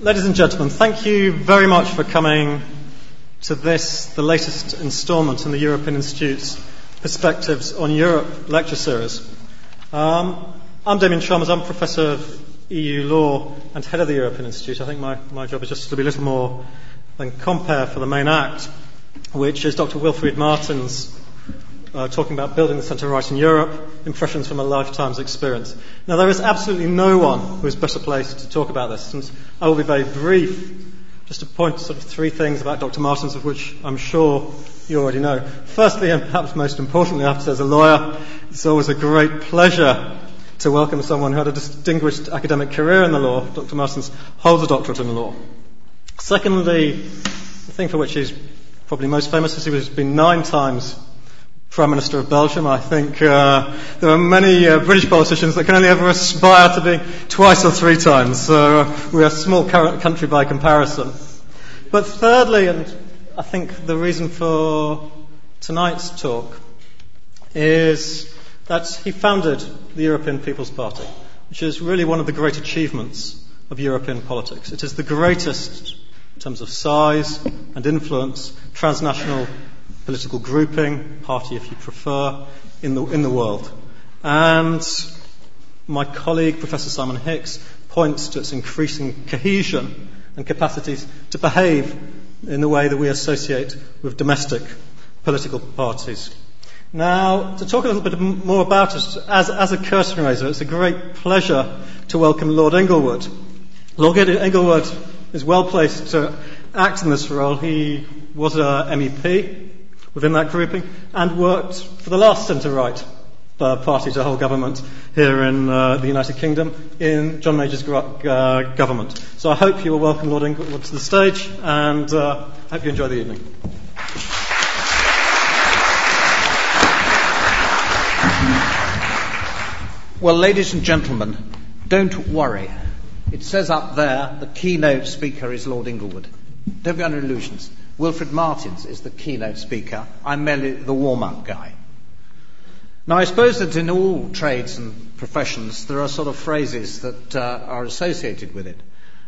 Ladies and gentlemen, thank you very much for coming to this, the latest instalment in the European Institute's Perspectives on Europe lecture series. Um, I'm Damien Chalmers, I'm Professor of EU Law and Head of the European Institute. I think my, my job is just to be a little more than compare for the main act, which is Dr. Wilfried Martens uh, talking about building the centre right in Europe, impressions from a lifetime's experience. Now, there is absolutely no one who is better placed to talk about this, and I will be very brief, just to point to sort of three things about Dr. Martens, of which I'm sure you already know. Firstly, and perhaps most importantly, say as a lawyer, it's always a great pleasure to welcome someone who had a distinguished academic career in the law. Dr. Martens holds a doctorate in law. Secondly, the thing for which he's probably most famous is he has been nine times Prime Minister of Belgium. I think uh, there are many uh, British politicians that can only ever aspire to be twice or three times. So uh, we are a small country by comparison. But thirdly, and I think the reason for tonight's talk is that he founded the European People's Party, which is really one of the great achievements of European politics. It is the greatest, in terms of size and influence, transnational political grouping, party if you prefer, in the, in the world. And my colleague, Professor Simon Hix, points to its increasing cohesion and capacities to behave in the way that we associate with domestic political parties. Now, to talk a little bit more about it, as, as a curtain raiser, it's a great pleasure to welcome Lord Inglewood. Lord Inglewood is well placed to act in this role. He was a MEP within that grouping and worked for the last centre right uh, party to hold government here in uh, the United Kingdom in John Major's uh, government. So I hope you will welcome Lord Inglewood to the stage and uh, hope you enjoy the evening. Well, ladies and gentlemen, don't worry. It says up there the keynote speaker is Lord Inglewood. Don't be under illusions. Wilfried Martens is the keynote speaker. I'm merely the warm up guy. Now, I suppose that in all trades and professions, there are sort of phrases that uh, are associated with it.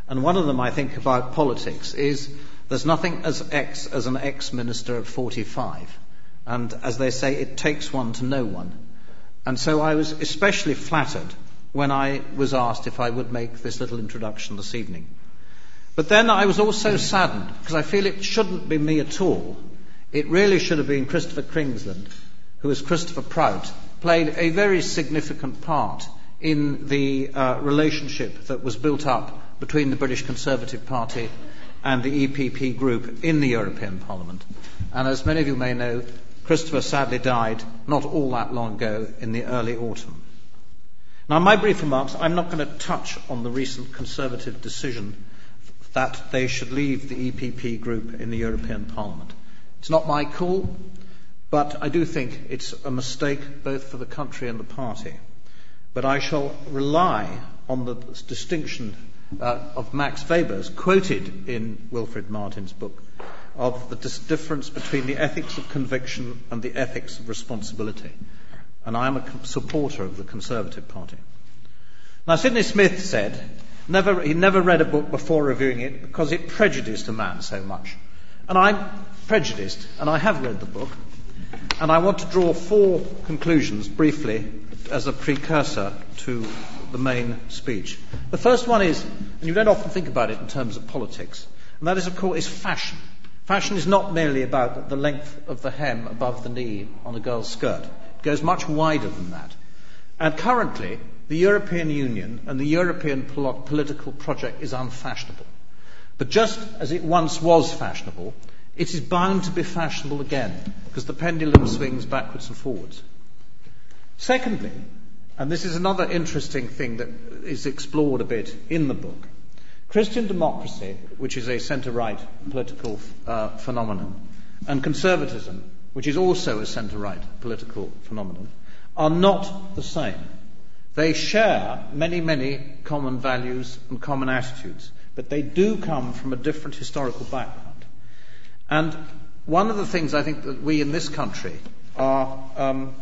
And one of them, I think, about politics is there's nothing as ex as an ex minister at 45. And as they say, it takes one to know one. And so I was especially flattered when I was asked if I would make this little introduction this evening. But then I was also saddened because I feel it shouldn't be me at all. It really should have been Christopher Kingsland, who, as Christopher Prout, played a very significant part in the uh, relationship that was built up between the British Conservative Party and the EPP group in the European Parliament. And as many of you may know, Christopher sadly died not all that long ago in the early autumn. Now, my brief remarks, I'm not going to touch on the recent Conservative decision that they should leave the EPP group in the European Parliament. It's not my call, but I do think it's a mistake both for the country and the party. But I shall rely on the distinction uh, of Max Weber's quoted in Wilfried Martens' book of the dis- difference between the ethics of conviction and the ethics of responsibility. And I am a supporter of the Conservative Party. Now, Sydney Smith said Never, he never read a book before reviewing it because it prejudiced a man so much. And I'm prejudiced, and I have read the book, and I want to draw four conclusions briefly as a precursor to the main speech. The first one is, and you don't often think about it in terms of politics, and that is, of course, is fashion. Fashion is not merely about the length of the hem above the knee on a girl's skirt. It goes much wider than that. And currently, the European Union and the European political project is unfashionable. But just as it once was fashionable, it is bound to be fashionable again, because the pendulum swings backwards and forwards. Secondly, and this is another interesting thing that is explored a bit in the book, Christian democracy, which is a centre right political uh, phenomenon, and conservatism, which is also a centre right political phenomenon, are not the same. They share many, many common values and common attitudes, but they do come from a different historical background. And one of the things I think that we in this country are um,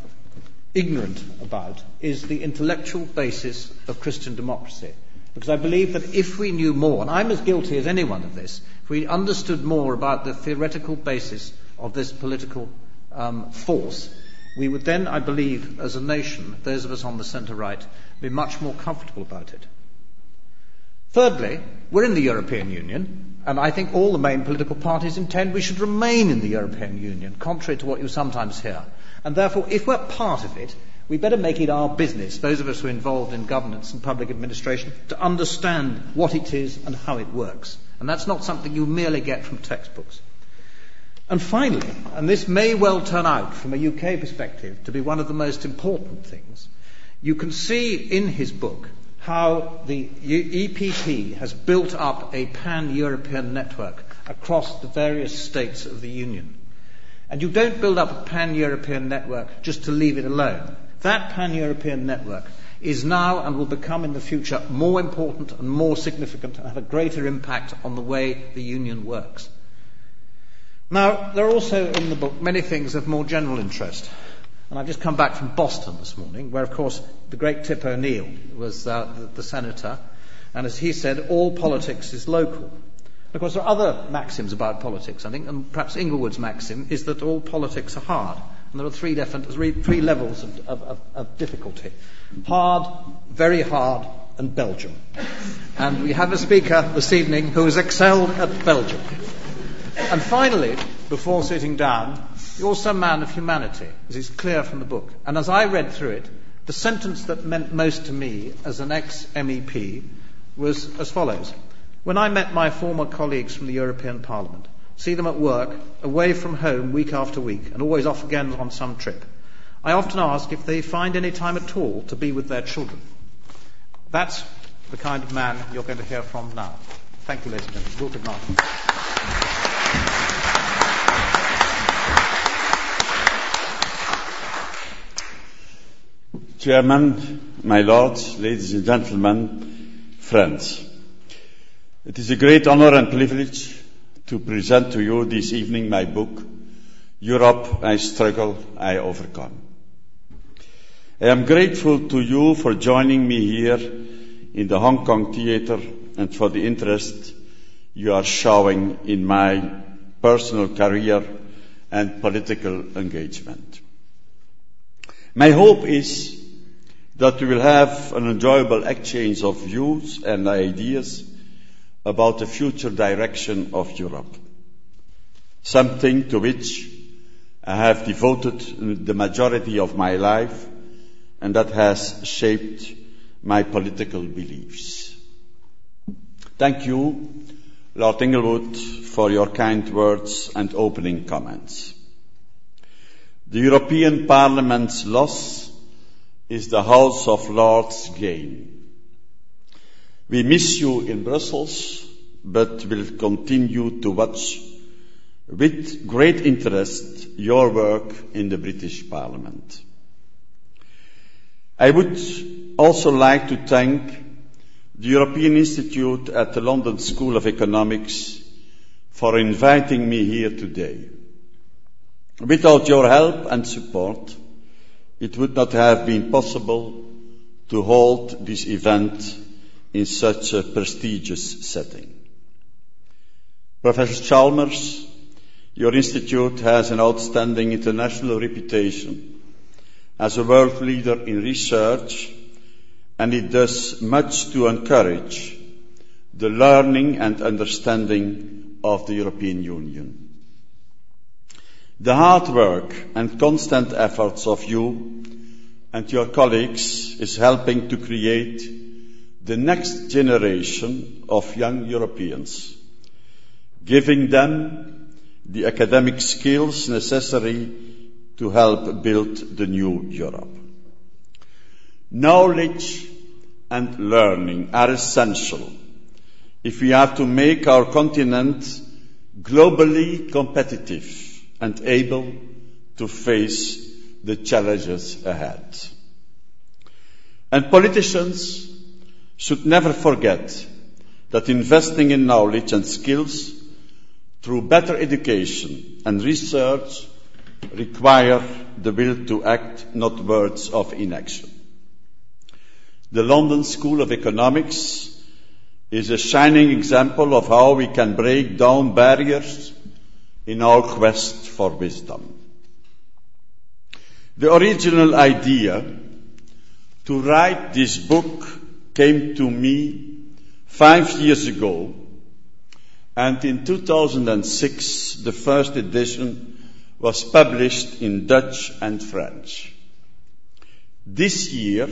ignorant about is the intellectual basis of Christian democracy. Because I believe that if we knew more, and I'm as guilty as anyone of this, if we understood more about the theoretical basis of this political um, force, we would then, I believe, as a nation, those of us on the centre right, be much more comfortable about it. Thirdly, we're in the European Union, and I think all the main political parties intend we should remain in the European Union, contrary to what you sometimes hear. And therefore, if we're part of it, we better make it our business, those of us who are involved in governance and public administration, to understand what it is and how it works. And that's not something you merely get from textbooks. And finally, and this may well turn out from a UK perspective to be one of the most important things, you can see in his book how the EPP has built up a pan-European network across the various states of the Union. And you don't build up a pan-European network just to leave it alone. That pan-European network is now and will become in the future more important and more significant and have a greater impact on the way the Union works. Now, there are also in the book many things of more general interest. And I've just come back from Boston this morning, where, of course, the great Tip O'Neill was uh, the, the senator. And as he said, all politics is local. And of course, there are other maxims about politics, I think, and perhaps Inglewood's maxim is that all politics are hard. And there are three, different, three levels of, of, of difficulty hard, very hard, and Belgium. And we have a speaker this evening who has excelled at Belgium. And finally, before sitting down, you're some man of humanity, as is clear from the book. And as I read through it, the sentence that meant most to me as an ex MEP was as follows. When I met my former colleagues from the European Parliament, see them at work, away from home week after week, and always off again on some trip, I often ask if they find any time at all to be with their children. That's the kind of man you're going to hear from now. Thank you, ladies and gentlemen. Wilfried Martens. Chairman, my lords, ladies and gentlemen, friends. It is a great honor and privilege to present to you this evening my book, Europe, I Struggle, I Overcome. I am grateful to you for joining me here in the Hong Kong Theatre and for the interest you are showing in my personal career and political engagement. My hope is that we will have an enjoyable exchange of views and ideas about the future direction of Europe. Something to which I have devoted the majority of my life and that has shaped my political beliefs. Thank you, Lord Inglewood, for your kind words and opening comments. The European Parliament's loss is the House of Lords gain. We miss you in Brussels, but will continue to watch with great interest your work in the British Parliament. I would also like to thank the European Institute at the London School of Economics for inviting me here today. Without your help and support, it would not have been possible to hold this event in such a prestigious setting. Professor Chalmers, your institute has an outstanding international reputation as a world leader in research and it does much to encourage the learning and understanding of the European Union. The hard work and constant efforts of you and your colleagues is helping to create the next generation of young Europeans, giving them the academic skills necessary to help build the new Europe. Knowledge and learning are essential if we are to make our continent globally competitive and able to face the challenges ahead. And politicians should never forget that investing in knowledge and skills through better education and research require the will to act, not words of inaction. The London School of Economics is a shining example of how we can break down barriers in our quest for wisdom. The original idea to write this book came to me five years ago, and in 2006 the first edition was published in Dutch and French. This year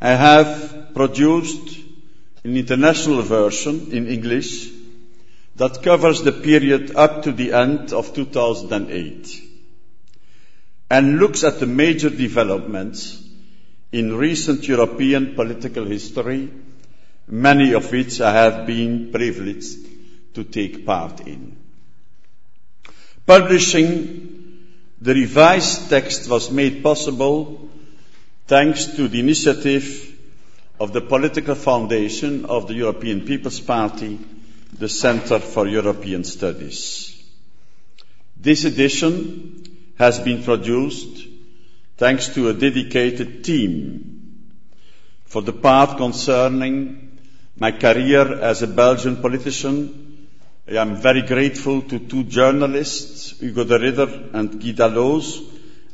I have produced an international version in English that covers the period up to the end of 2008 and looks at the major developments in recent European political history, many of which I have been privileged to take part in. Publishing the revised text was made possible thanks to the initiative of the political foundation of the European People's Party, the Centre for European Studies. This edition has been produced thanks to a dedicated team. For the part concerning my career as a Belgian politician, I am very grateful to two journalists, Hugo de Ridder and Guy Dalloz,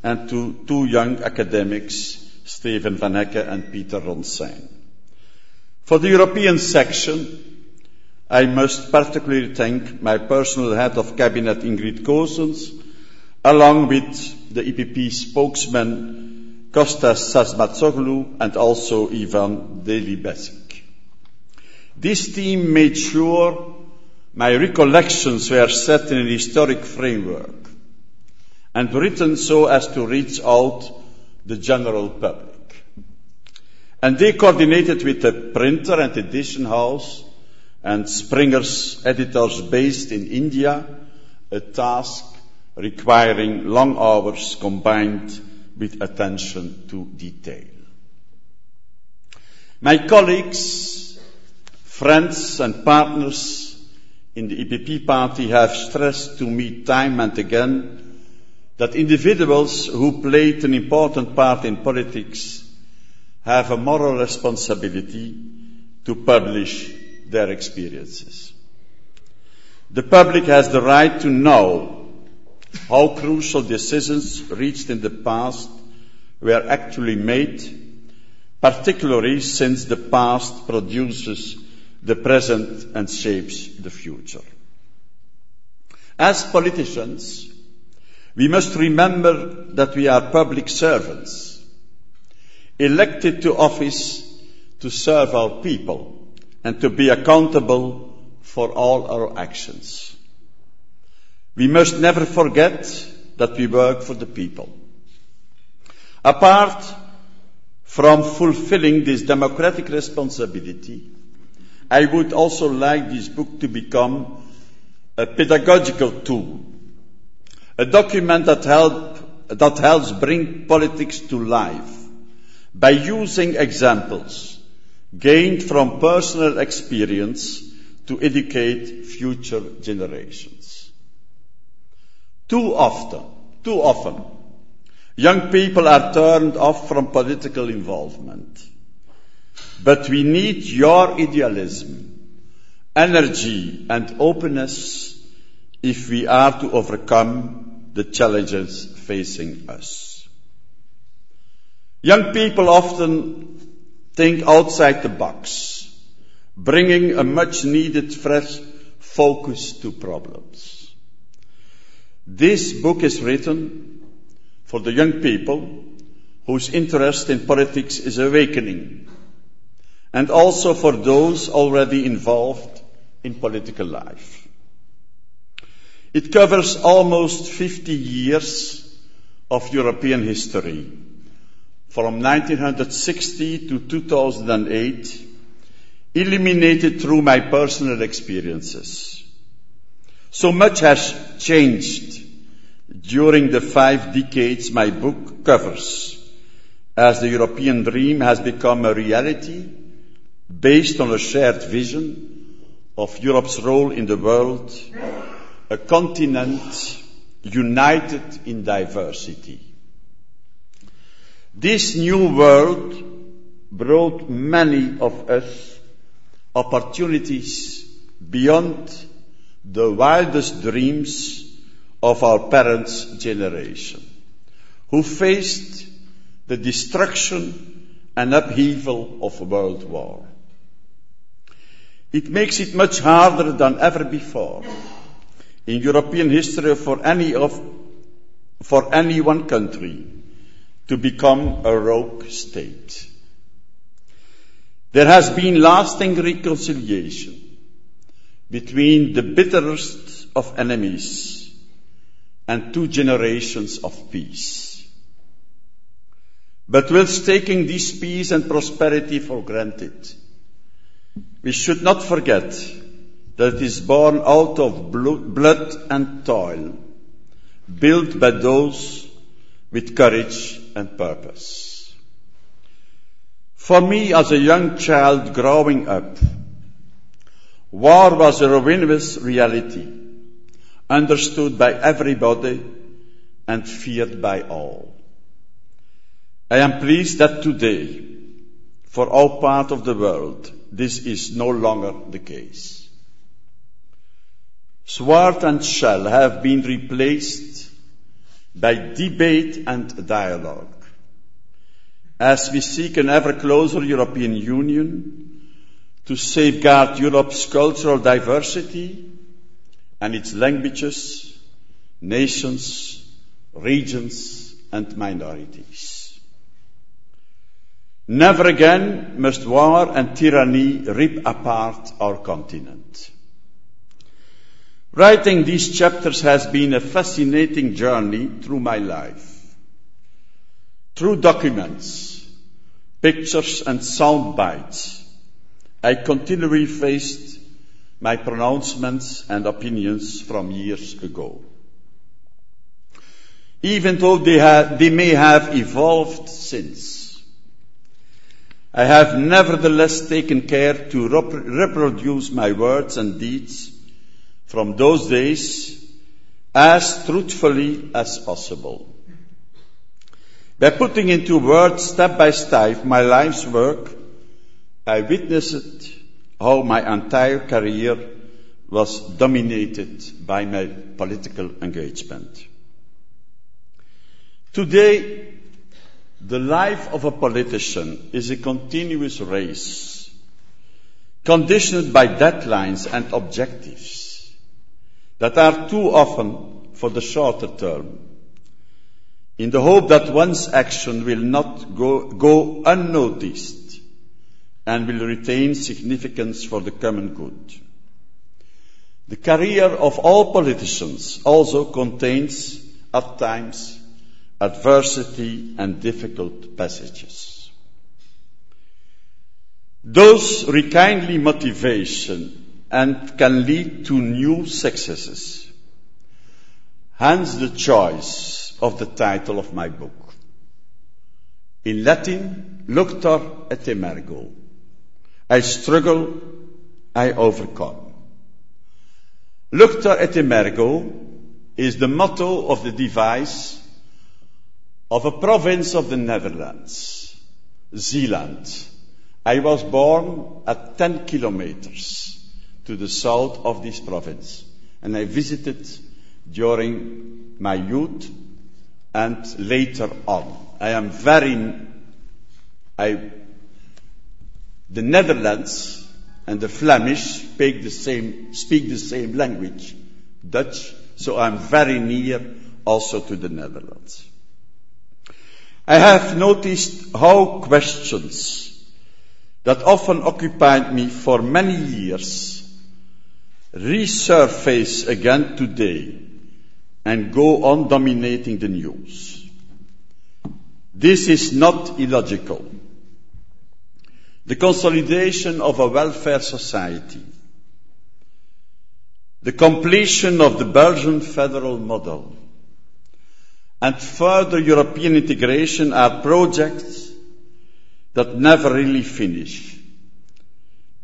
and to two young academics, Steven van and Peter Ronsijn. For the European section, I must particularly thank my personal head of cabinet Ingrid Coosens, along with the EPP spokesman Kostas Sasmatzoglou and also Ivan Deli-Besic. This team made sure my recollections were set in an historic framework and written so as to reach out the general public. And they coordinated with the printer and edition house and Springer's editors based in India, a task requiring long hours combined with attention to detail. My colleagues, friends and partners in the EPP party have stressed to me time and again that individuals who played an important part in politics have a moral responsibility to publish their experiences. The public has the right to know how crucial decisions reached in the past were actually made, particularly since the past produces the present and shapes the future. As politicians, we must remember that we are public servants elected to office to serve our people and to be accountable for all our actions. We must never forget that we work for the people. Apart from fulfilling this democratic responsibility, I would also like this book to become a pedagogical tool, a document that, help, that helps bring politics to life by using examples gained from personal experience to educate future generations. Too often, too often, young people are turned off from political involvement. But we need your idealism, energy and openness if we are to overcome the challenges facing us. Young people often think outside the box, bringing a much needed fresh focus to problems. This book is written for the young people whose interest in politics is awakening, and also for those already involved in political life. It covers almost 50 years of European history from 1960 to 2008, eliminated through my personal experiences. So much has changed during the five decades my book covers, as the European dream has become a reality based on a shared vision of Europe's role in the world, a continent united in diversity. This new world brought many of us opportunities beyond the wildest dreams of our parents' generation, who faced the destruction and upheaval of world war. It makes it much harder than ever before in European history for any of, for any one country to become a rogue state. There has been lasting reconciliation between the bitterest of enemies and two generations of peace. But whilst taking this peace and prosperity for granted, we should not forget that it is born out of blood and toil, built by those with courage and purpose. For me, as a young child growing up, war was a ruinous reality, understood by everybody and feared by all. I am pleased that today, for all part of the world, this is no longer the case. Sword and shell have been replaced by debate and dialogue. As we seek an ever closer European Union to safeguard Europe's cultural diversity and its languages, nations, regions and minorities. Never again must war and tyranny rip apart our continent. Writing these chapters has been a fascinating journey through my life. Through documents, pictures and sound bites, I continually faced my pronouncements and opinions from years ago. Even though they, they may have evolved since, I have nevertheless taken care to rep- reproduce my words and deeds from those days as truthfully as possible. By putting into words step by step my life's work, I witnessed how my entire career was dominated by my political engagement. Today, the life of a politician is a continuous race, conditioned by deadlines and objectives that are too often for the shorter term, in the hope that one's action will not go, go unnoticed and will retain significance for the common good. The career of all politicians also contains, at times, adversity and difficult passages. Those rekindly motivation and can lead to new successes. Hence the choice of the title of my book. In Latin, Luctor et emergo. I struggle, I overcome. Luctor et emergo is the motto of the device of a province of the Netherlands, Zeeland. I was born at 10 kilometers to the south of this province. And I visited during my youth and later on. I am very, I, the Netherlands and the Flemish speak the same, speak the same language, Dutch, so I'm very near also to the Netherlands. I have noticed how questions that often occupied me for many years resurface again today and go on dominating the news. This is not illogical. The consolidation of a welfare society, the completion of the Belgian federal model, and further European integration are projects that never really finish.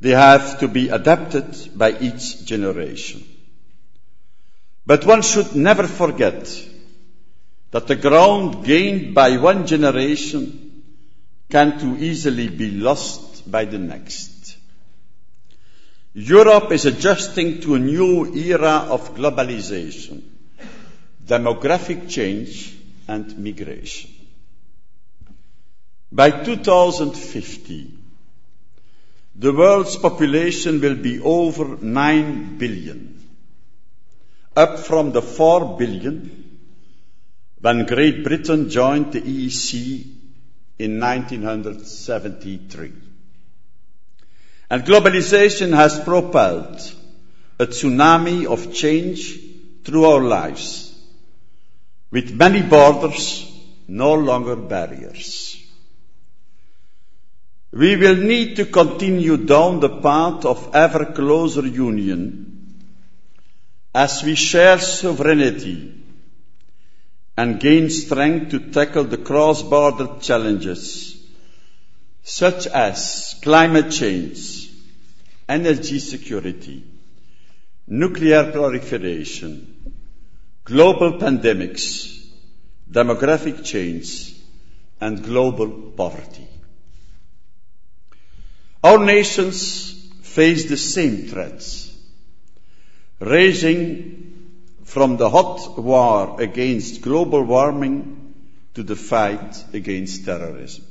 They have to be adapted by each generation. But one should never forget that the ground gained by one generation can too easily be lost by the next. Europe is adjusting to a new era of globalization, demographic change, and migration. By 2050, the world's population will be over 9 billion, up from the 4 billion when Great Britain joined the EEC in 1973. And globalization has propelled a tsunami of change through our lives, with many borders no longer barriers. We will need to continue down the path of ever closer union as we share sovereignty and gain strength to tackle the cross-border challenges such as climate change, energy security, nuclear proliferation, global pandemics, demographic change, and global poverty. Our nations face the same threats, ranging from the hot war against global warming to the fight against terrorism.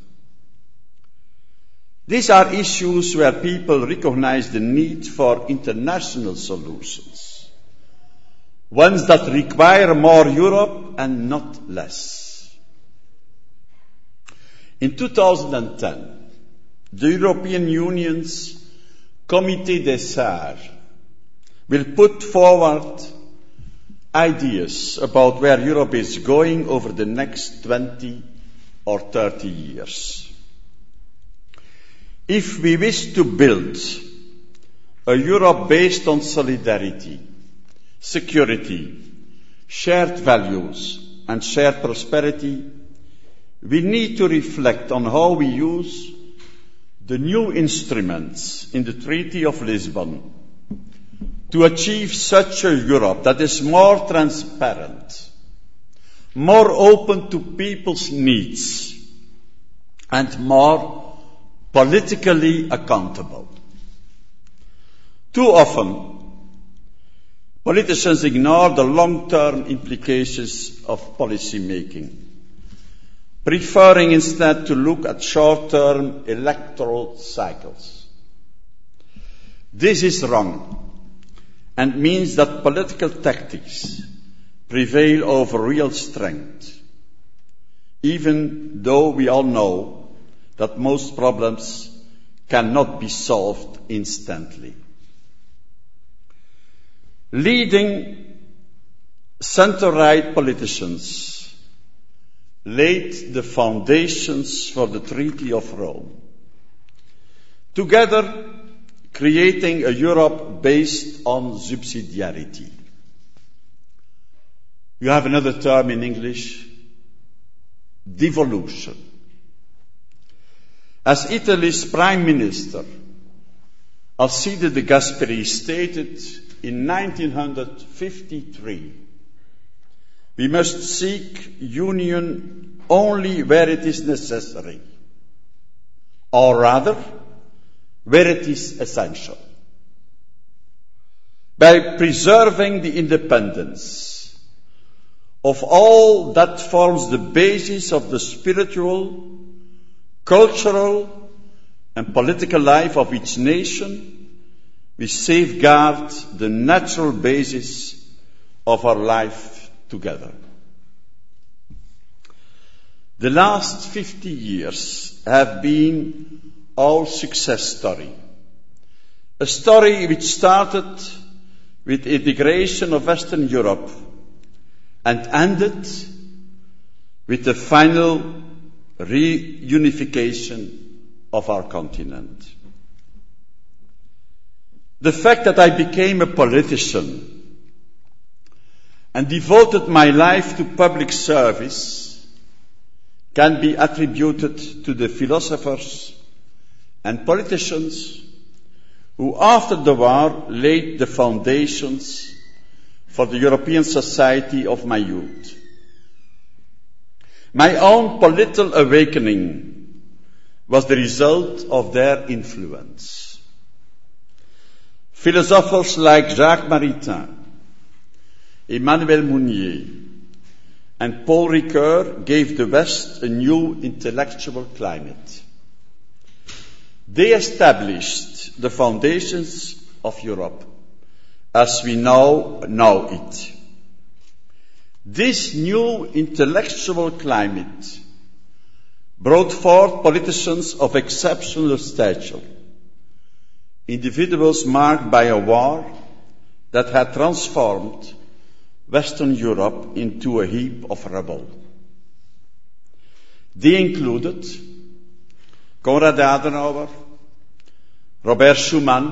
These are issues where people recognize the need for international solutions, ones that require more Europe and not less. In 2010, the European Union's Comité des Sages will put forward ideas about where Europe is going over the next 20 or 30 years. If we wish to build a Europe based on solidarity, security, shared values, and shared prosperity, we need to reflect on how we use the new instruments in the Treaty of Lisbon to achieve such a Europe that is more transparent, more open to people's needs, and more politically accountable. Too often, politicians ignore the long-term implications of policy making, preferring instead to look at short-term electoral cycles. This is wrong and means that political tactics prevail over real strength, even though we all know that most problems cannot be solved instantly. Leading center-right politicians laid the foundations for the Treaty of Rome, together creating a Europe based on subsidiarity. You have another term in English, devolution. As Italy's Prime Minister, Alcide de Gasperi stated in 1953, we must seek union only where it is necessary, or rather, where it is essential. By preserving the independence of all that forms the basis of the spiritual, cultural and political life of each nation, we safeguard the natural basis of our life together. The last 50 years have been our success story. A story which started with integration of Western Europe and ended with the final reunification of our continent. The fact that I became a politician and devoted my life to public service can be attributed to the philosophers and politicians who after the war laid the foundations for the European society of my youth. My own political awakening was the result of their influence. Philosophers like Jacques Maritain, Emmanuel Mounier, and Paul Ricoeur gave the West a new intellectual climate. They established the foundations of Europe as we now know it. This new intellectual climate brought forth politicians of exceptional stature, individuals marked by a war that had transformed Western Europe into a heap of rubble. They included Konrad Adenauer, Robert Schuman,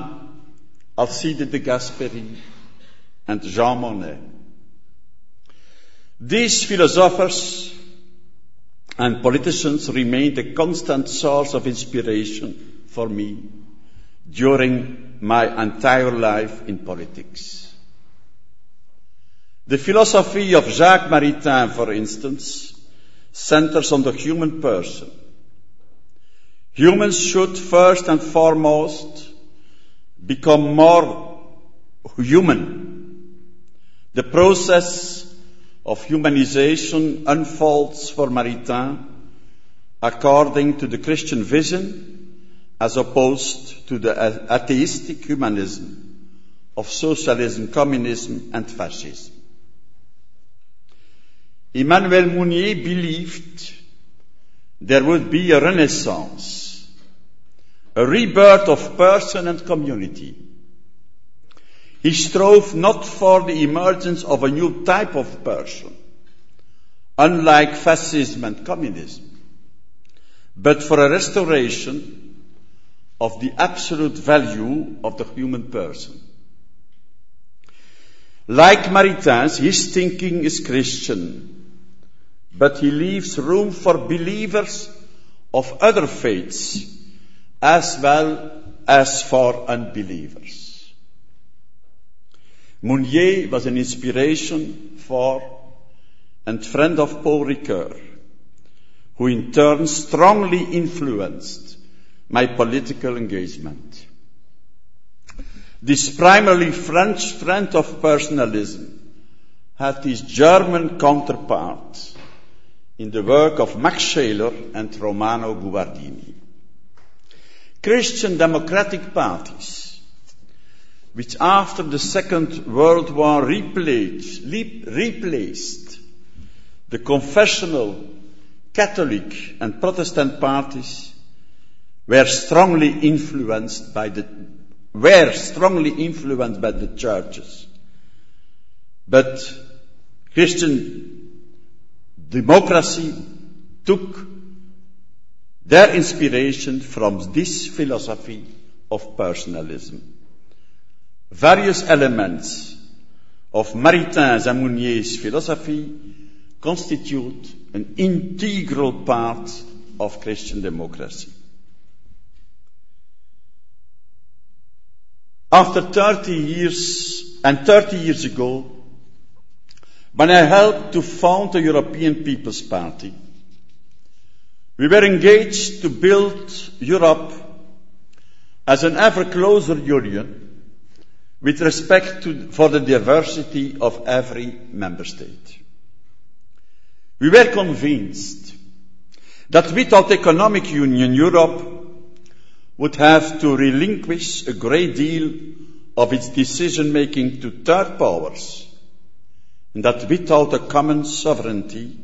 Alcide de Gasperi, and Jean Monnet. These philosophers and politicians remained a constant source of inspiration for me during my entire life in politics. The philosophy of Jacques Maritain, for instance, centers on the human person. Humans should first and foremost become more human. The process of humanization unfolds for Maritain according to the Christian vision as opposed to the atheistic humanism of socialism, communism, and fascism. Emmanuel Mounier believed there would be a renaissance, a rebirth of person and community he strove not for the emergence of a new type of person, unlike fascism and communism, but for a restoration of the absolute value of the human person. Like Maritain's, his thinking is Christian, but he leaves room for believers of other faiths as well as for unbelievers. Mounier was an inspiration for and friend of Paul Ricoeur, who in turn strongly influenced my political engagement. This primarily French friend of personalism had his German counterpart in the work of Max Scheler and Romano Guardini. Christian democratic parties which after the Second World War replaced, replaced the confessional Catholic and Protestant parties were strongly influenced by the were strongly influenced by the churches. But Christian democracy took their inspiration from this philosophy of personalism. Various elements of Maritain's and Mounier's philosophy constitute an integral part of Christian democracy. After 30 years, and 30 years ago, when I helped to found the European People's Party, we were engaged to build Europe as an ever closer union with respect to, for the diversity of every member state. We were convinced that without economic union, Europe would have to relinquish a great deal of its decision making to third powers, and that without a common sovereignty,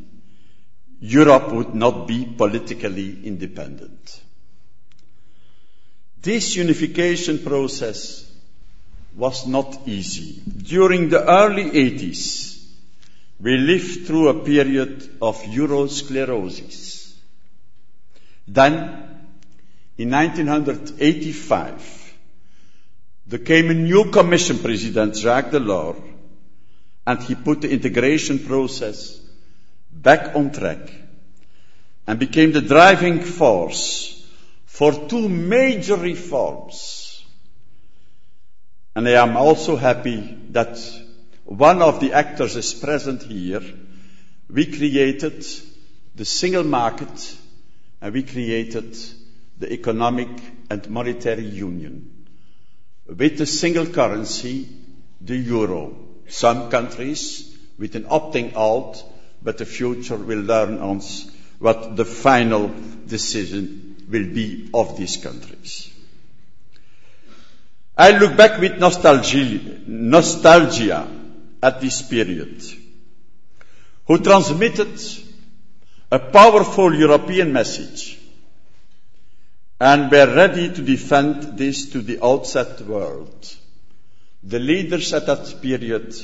Europe would not be politically independent. This unification process was not easy. During the early 80s, we lived through a period of Eurosclerosis. Then, in 1985, there came a new Commission President, Jacques Delors, and he put the integration process back on track and became the driving force for two major reforms and I am also happy that one of the actors is present here. We created the single market and we created the economic and monetary union. with the single currency, the euro. Some countries with an opting out, but the future will learn us what the final decision will be of these countries. I look back with nostalgia, nostalgia at this period, who transmitted a powerful European message and were ready to defend this to the outside world. The leaders at that period,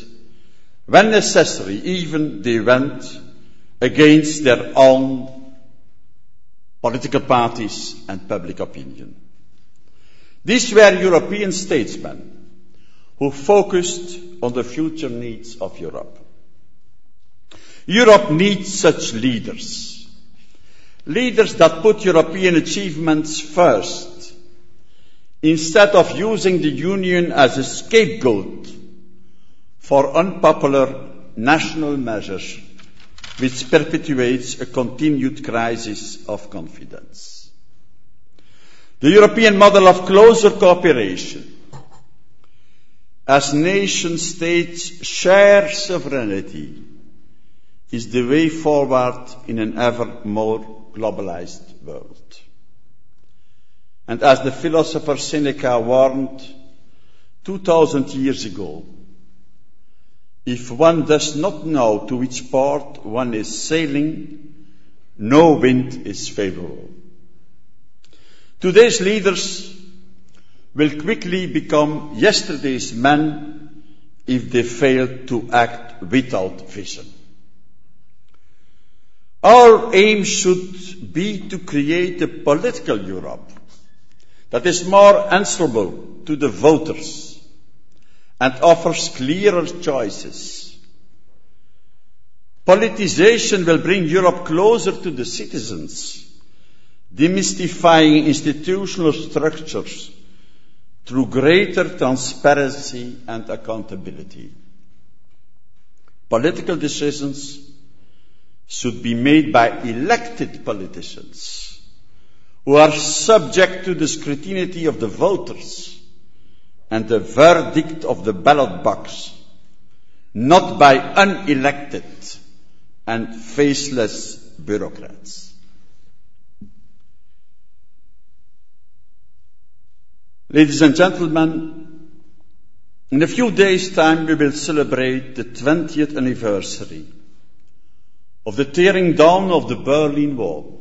when necessary, even they went against their own political parties and public opinion. These were European statesmen who focused on the future needs of Europe. Europe needs such leaders. Leaders that put European achievements first, instead of using the Union as a scapegoat for unpopular national measures which perpetuates a continued crisis of confidence. The European model of closer cooperation as nation states share sovereignty is the way forward in an ever more globalized world. And as the philosopher Seneca warned 2000 years ago, if one does not know to which port one is sailing, no wind is favorable. Today's leaders will quickly become yesterday's men if they fail to act without vision. Our aim should be to create a political Europe that is more answerable to the voters and offers clearer choices. Politicization will bring Europe closer to the citizens, demystifying institutional structures through greater transparency and accountability. Political decisions should be made by elected politicians who are subject to the scrutiny of the voters and the verdict of the ballot box, not by unelected and faceless bureaucrats. Ladies and gentlemen, in a few days' time we will celebrate the 20th anniversary of the tearing down of the Berlin Wall.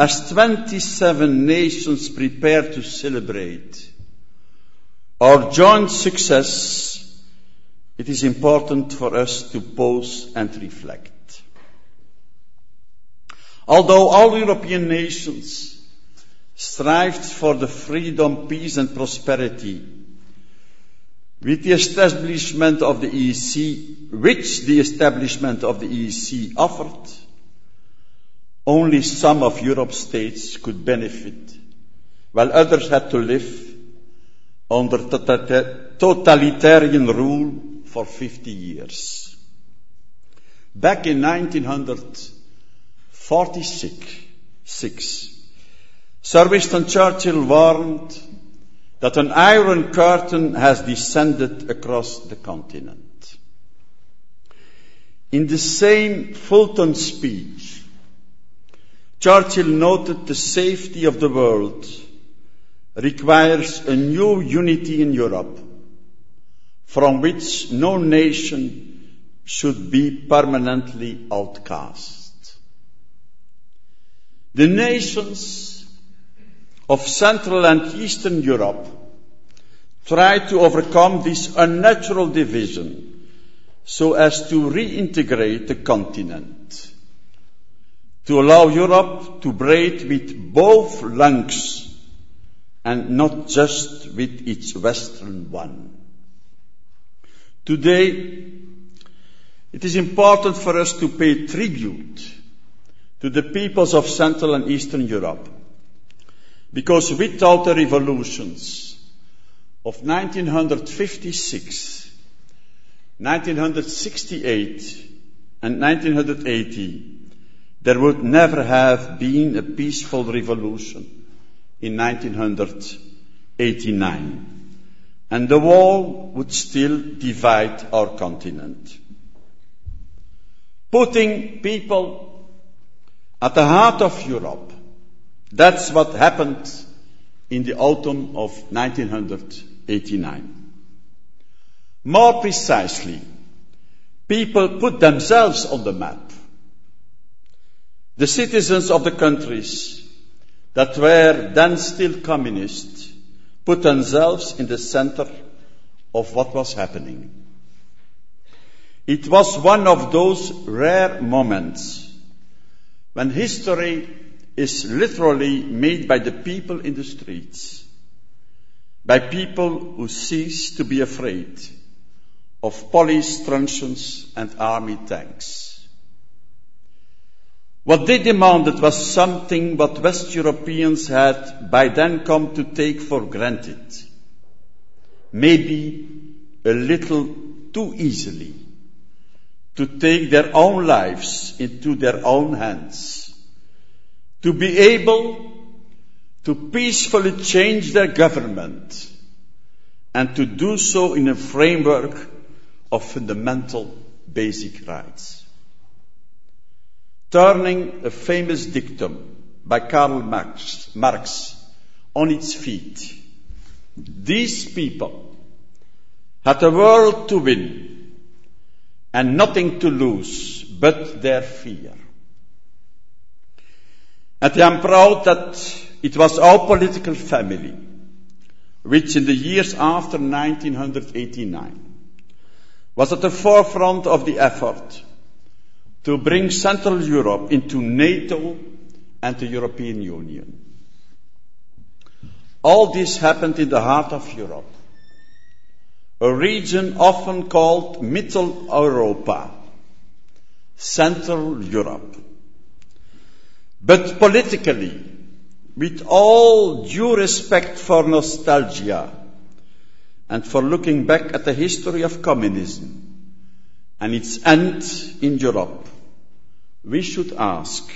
As 27 nations prepare to celebrate our joint success, it is important for us to pause and reflect. Although all European nations strived for the freedom, peace and prosperity with the establishment of the EEC, which the establishment of the EEC offered, only some of Europe's states could benefit, while others had to live under totalitarian rule for 50 years. Back in 1946, Sir Winston Churchill warned that an iron curtain has descended across the continent. In the same Fulton speech, Churchill noted the safety of the world requires a new unity in Europe from which no nation should be permanently outcast. The nations of Central and Eastern Europe tried to overcome this unnatural division so as to reintegrate the continent, to allow Europe to breathe with both lungs and not just with its western one. Today, it is important for us to pay tribute to the peoples of Central and Eastern Europe because without the revolutions of 1956, 1968, and 1980, there would never have been a peaceful revolution in 1989 And the wall would still divide our continent. Putting people at the heart of Europe. That's what happened in the autumn of 1989. More precisely, people put themselves on the map. The citizens of the countries that were then still communist put themselves in the center of what was happening. It was one of those rare moments when history is literally made by the people in the streets, by people who cease to be afraid of police truncheons and army tanks. What they demanded was something what West Europeans had by then come to take for granted. Maybe a little too easily. To take their own lives into their own hands. To be able to peacefully change their government and to do so in a framework of fundamental basic rights. Turning a famous dictum by Karl Marx, Marx on its feet. These people had a world to win and nothing to lose but their fear. And I am proud that it was our political family which in the years after 1989 was at the forefront of the effort to bring Central Europe into NATO and the European Union. All this happened in the heart of Europe, a region often called Mittel Europa, Central Europe. But politically, with all due respect for nostalgia, and for looking back at the history of communism and its end in Europe, we should ask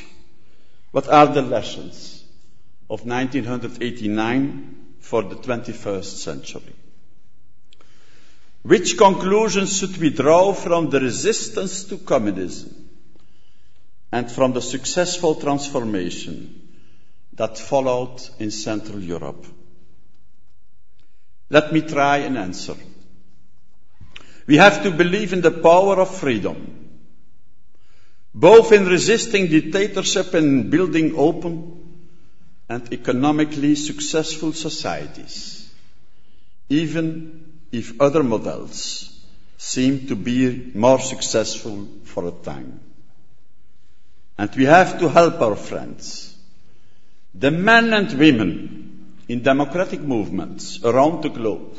what are the lessons of 1989 for the 21st century? Which conclusions should we draw from the resistance to communism and from the successful transformation that followed in Central Europe? Let me try and answer. We have to believe in the power of freedom, both in resisting dictatorship and building open and economically successful societies, even if other models seem to be more successful for a time. And we have to help our friends, the men and women in democratic movements around the globe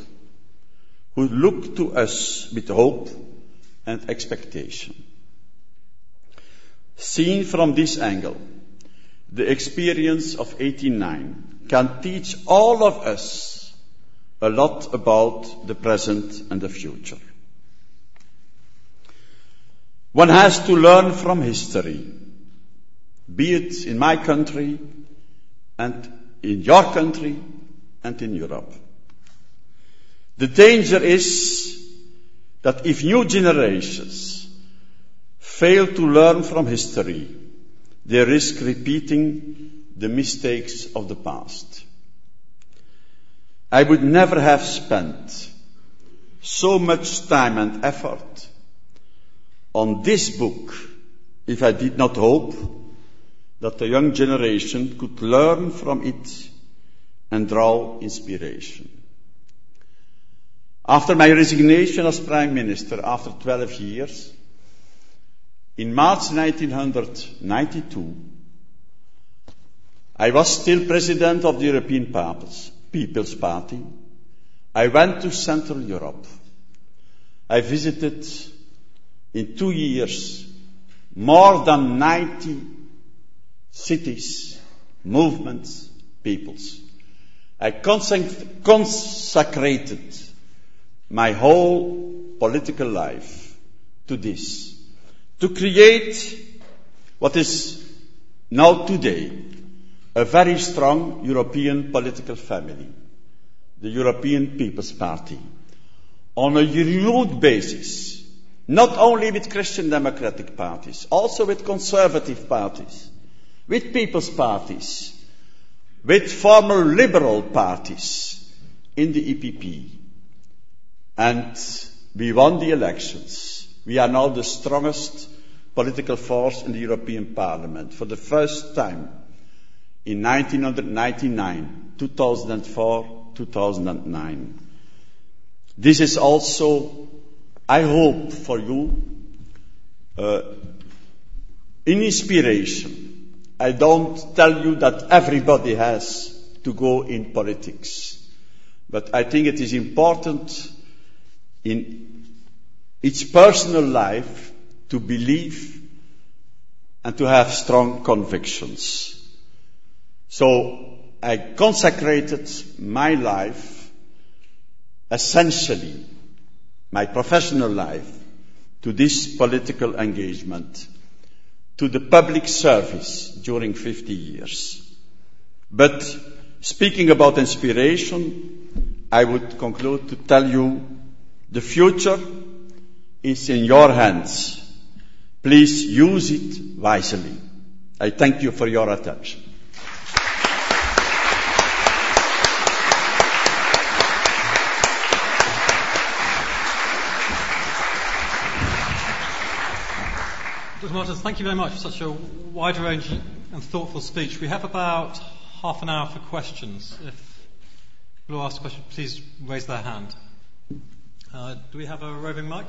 who look to us with hope and expectation. Seen from this angle, the experience of 89 can teach all of us a lot about the present and the future. One has to learn from history, be it in my country and in your country and in Europe. The danger is that if new generations fail to learn from history, they risk repeating the mistakes of the past. I would never have spent so much time and effort on this book if I did not hope that the young generation could learn from it and draw inspiration. After my resignation as Prime Minister after 12 years, in March 1992, I was still President of the European People's Party. I went to Central Europe. I visited in two years more than 90 cities, movements, peoples. I consecrated my whole political life to this, to create what is now today a very strong European political family, the European People's Party, on a renewed basis, not only with Christian democratic parties, also with conservative parties, with people's parties, with former liberal parties in the EPP. And we won the elections. We are now the strongest political force in the European Parliament for the first time in 1999, 2004, 2009. This is also, I hope for you, uh, an inspiration. I don't tell you that everybody has to go in politics, but I think it is important in each personal life to believe and to have strong convictions. So I consecrated my life, essentially, my professional life, to this political engagement, to the public service during 50 years. But speaking about inspiration, I would conclude to tell you the future is in your hands. Please use it wisely. I thank you for your attention. Dr. Martens, thank you very much for such a wide range and thoughtful speech. We have about half an hour for questions. If people ask a question, please raise their hand. Uh, do we have a roving mic?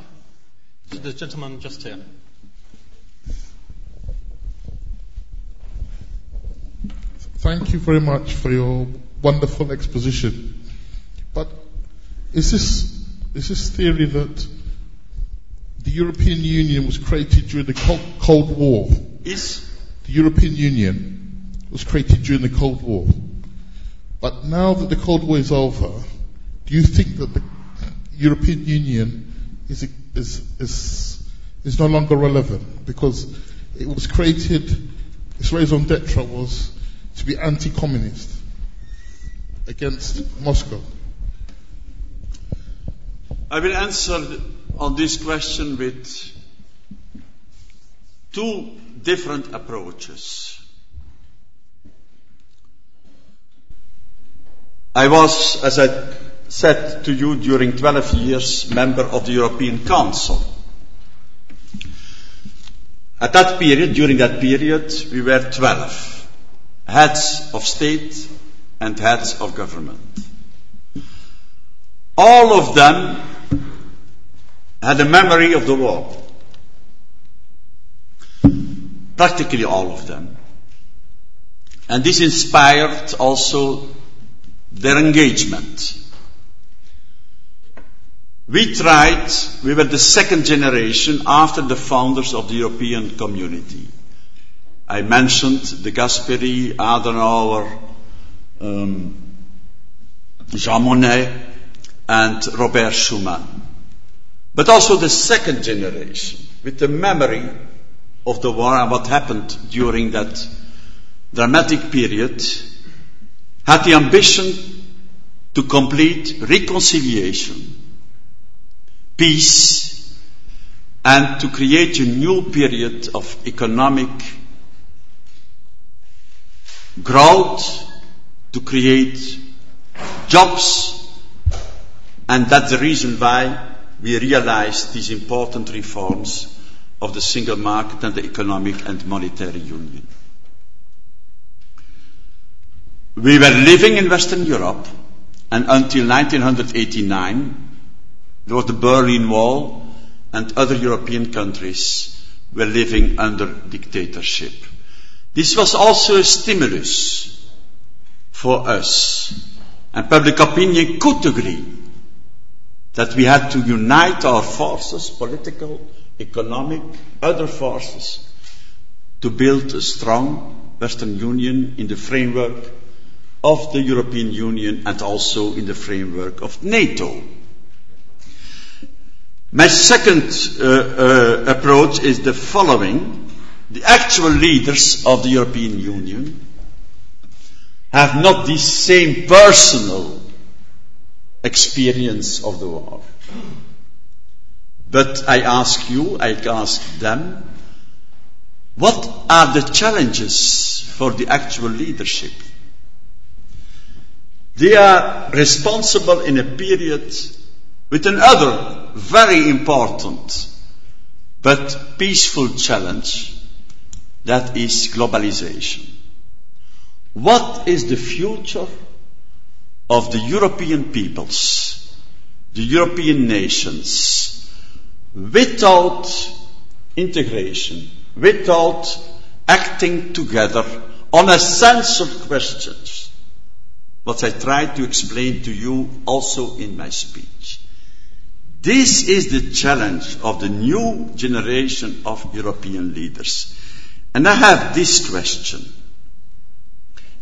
The gentleman just here. Thank you very much for your wonderful exposition. But is this, is this theory that the European Union was created during the Cold War? Is? The European Union was created during the Cold War. But now that the Cold War is over, do you think that the European Union is, is, is, is no longer relevant? Because it was created, its raison d'etre was to be anti-communist against Moscow? I will answer on this question with two different approaches. I was, as I said to you, during 12 years member of the European Council. At that period, during that period, we were 12 heads of state and heads of government. All of them had a memory of the war. Practically all of them. And this inspired also their engagement. We tried, we were the second generation after the founders of the European community. I mentioned de Gasperi, Adenauer, um, Jean Monnet, and Robert Schuman. But also the second generation, with the memory of the war and what happened during that dramatic period, had the ambition to complete reconciliation, peace, and to create a new period of economic growth, to create jobs, and that's the reason why we realized these important reforms of the single market and the economic and monetary union. We were living in Western Europe, and until 1989, there was the Berlin Wall, and other European countries were living under dictatorship. This was also a stimulus for us. And public opinion could agree that we had to unite our forces, political, economic, other forces, to build a strong Western Union in the framework of the European Union and also in the framework of NATO. My second uh, uh, approach is the following the actual leaders of the European Union have not the same personal experience of the war. But I ask you, I ask them, what are the challenges for the actual leadership? They are responsible in a period with another very important but peaceful challenge that is globalization. What is the future of the European peoples, the European nations, without integration, without acting together on essential questions? What I tried to explain to you also in my speech. This is the challenge of the new generation of European leaders. And I have this question.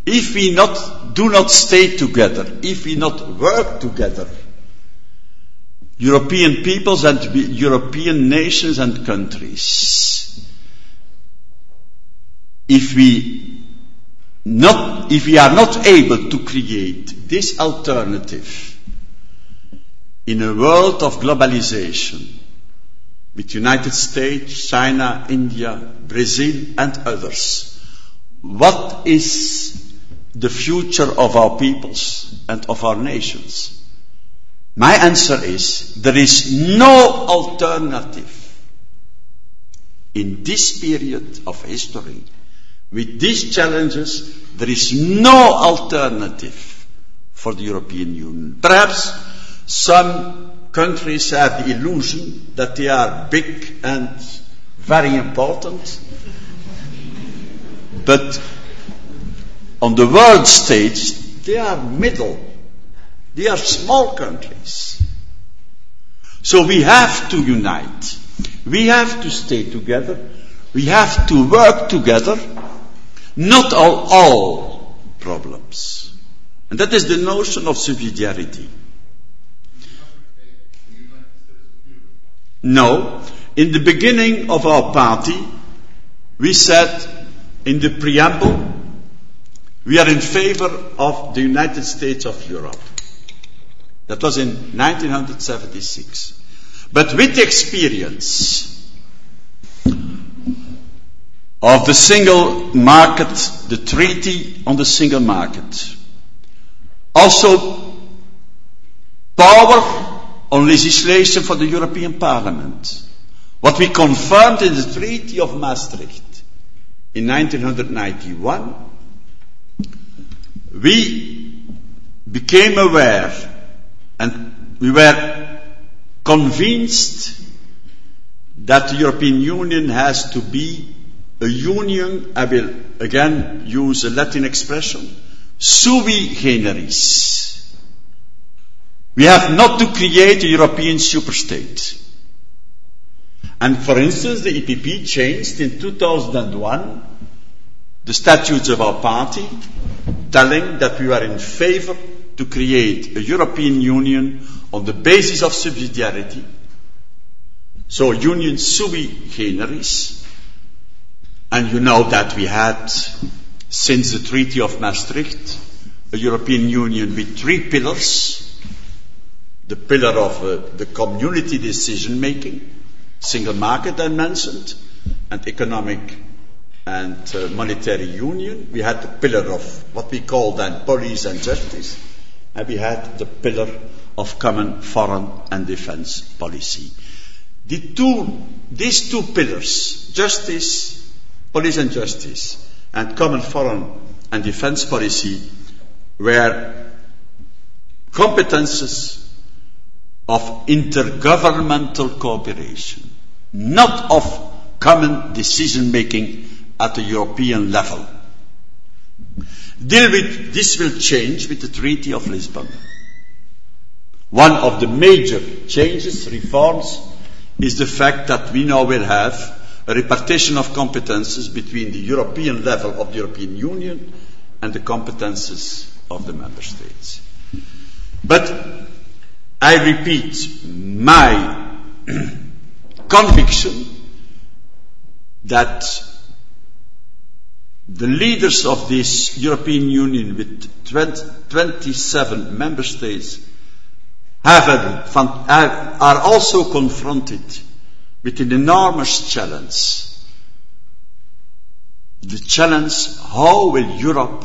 If we not, do not stay together, if we not work together, European peoples and European nations and countries, if we not, if we are not able to create this alternative in a world of globalization with United States, China, India, Brazil and others, what is the future of our peoples and of our nations? My answer is there is no alternative in this period of history. With these challenges, there is no alternative for the European Union. Perhaps some countries have the illusion that they are big and very important, but on the world stage, they are middle. They are small countries. So we have to unite. We have to stay together. We have to work together. Not all, all problems. And that is the notion of subsidiarity. No. In the beginning of our party, we said in the preamble we are in favor of the United States of Europe. That was in 1976. But with the experience of the single market, the treaty on the single market, also power on legislation for the European Parliament, what we confirmed in the Treaty of Maastricht in 1991 we became aware and we were convinced that the European Union has to be a union, I will again use a Latin expression, sui generis. We have not to create a European superstate. And for instance, the EPP changed in 2001 the statutes of our party telling that we are in favor to create a European Union on the basis of subsidiarity. So union sui generis. And you know that we had, since the Treaty of Maastricht, a European Union with three pillars. The pillar of uh, the community decision making, single market I mentioned, and economic and uh, monetary union. We had the pillar of what we call then police and justice, and we had the pillar of common foreign and defense policy. The two, these two pillars, justice, police and justice, and common foreign and defense policy, were competences of intergovernmental cooperation, not of common decision making at the European level. Deal with this will change with the Treaty of Lisbon. One of the major changes, reforms, is the fact that we now will have a repartition of competences between the European level of the European Union and the competences of the Member States. But I repeat my conviction that the leaders of this European Union with 20, 27 member states have a, are also confronted with an enormous challenge. The challenge, how will Europe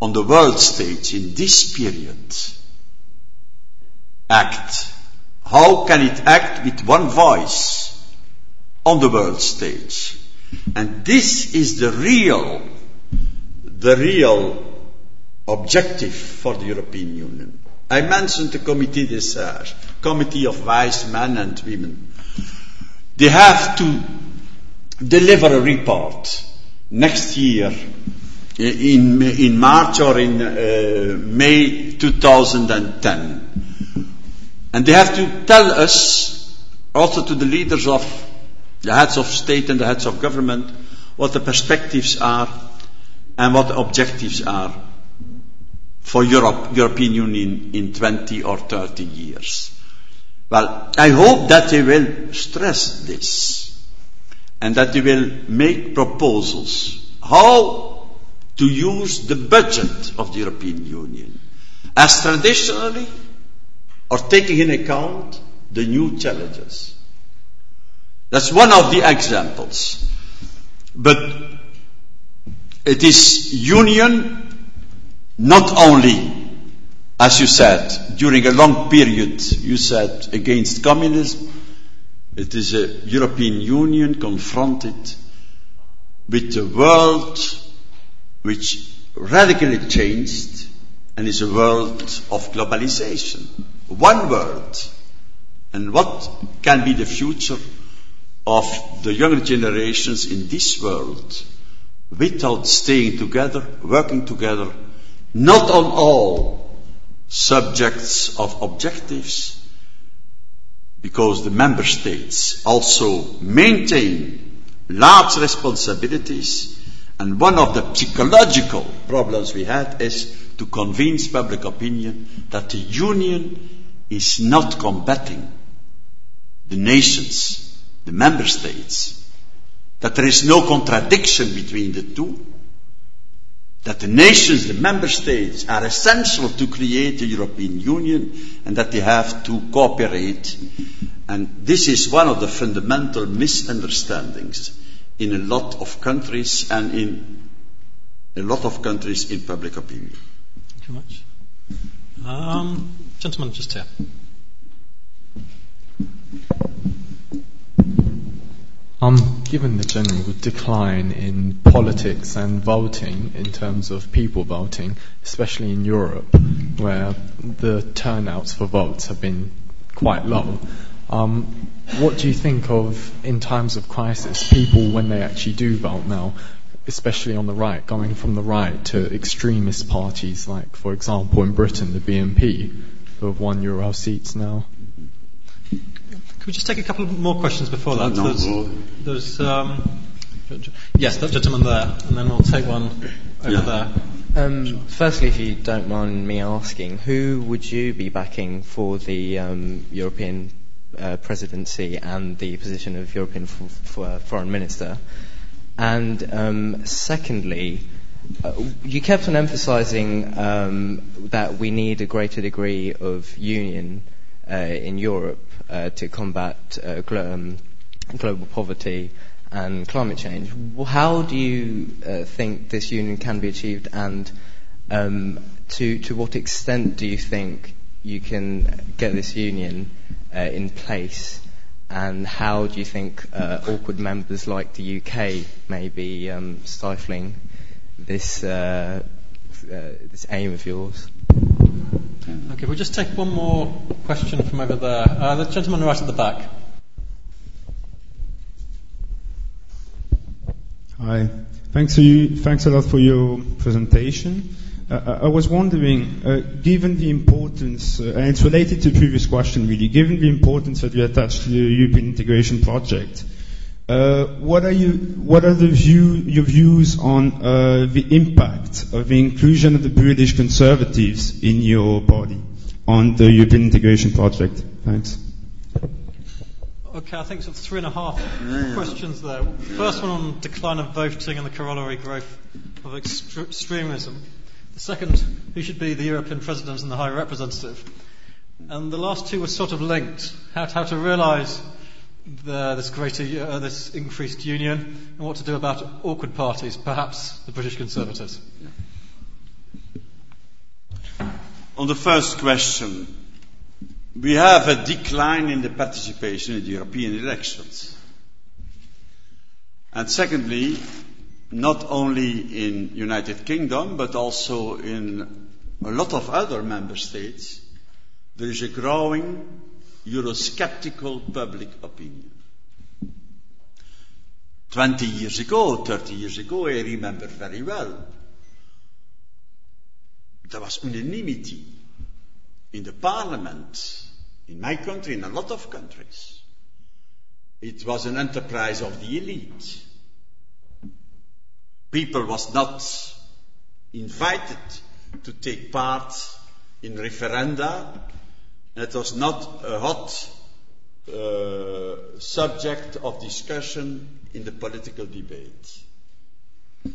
on the world stage in this period act? How can it act with one voice on the world stage? And this is the real, the real objective for the European Union. I mentioned the Comité des Sages, Committee of Wise Men and Women. They have to deliver a report next year in, in March or in uh, May 2010. And they have to tell us, also to the leaders of the heads of state and the heads of government, what the perspectives are and what the objectives are for Europe, European Union in 20 or 30 years. Well, I hope that they will stress this and that they will make proposals how to use the budget of the European Union as traditionally or taking in account the new challenges. That's one of the examples. But it is union not only, as you said, during a long period, you said against communism, it is a European Union confronted with a world which radically changed and is a world of globalization. One world. And what can be the future of the younger generations in this world without staying together, working together, not on all subjects of objectives, because the member states also maintain large responsibilities, and one of the psychological problems we had is to convince public opinion that the union is not combating the nations, the member states, that there is no contradiction between the two, that the nations, the member states, are essential to create a European Union and that they have to cooperate. And this is one of the fundamental misunderstandings in a lot of countries and in a lot of countries in public opinion. Thank you much. Um, gentleman just here. Um, given the general decline in politics and voting in terms of people voting, especially in Europe, where the turnouts for votes have been quite low, um, what do you think of in times of crisis, people when they actually do vote now, especially on the right, going from the right to extremist parties like, for example, in Britain, the BNP, who have won Euro seats now? Could we just take a couple more questions before that? No, there's, no. there's um, yes, that gentleman there, and then we'll take one over Yeah. there. Um, firstly, if you don't mind me asking, who would you be backing for the um, European uh, presidency and the position of European f- f- foreign minister? And um, secondly, you kept on emphasising um, that we need a greater degree of union uh, in Europe uh, to combat uh, um, global poverty and climate change. How do you think this union can be achieved, and um, to what extent do you think you can get this union in place? And how do you think awkward members like the UK may be stifling this uh, uh, this aim of yours? Okay, we'll just take one more question from over there. Uh, the gentleman right at the back. Hi. Thanks to you. Thanks a lot for your presentation. Uh, I I was wondering, uh, given the importance, uh, and it's related to the previous question really, given the importance that you attach to the European integration project, uh, what are you, what are the view, your views on uh, the impact of the inclusion of the British Conservatives in your body on the European integration project? Thanks. Okay, I think sort of three and a half questions there. First one on decline of voting and the corollary growth of extre- extremism. The second, who should be the European President and the High Representative? and the last two were sort of linked. How, how to realise this greater, uh, this increased union, and what to do about awkward parties, perhaps the British Conservatives. On the first question, we have a decline in the participation in the European elections. And secondly, not only in the United Kingdom, but also in a lot of other member states, there is a growing Eurosceptical public opinion. Twenty years ago, thirty years ago, I remember very well, there was unanimity in the parliament, in my country, in a lot of countries. It was an enterprise of the elite. People was not invited to take part in referenda. It was not a hot uh, subject of discussion in the political debate.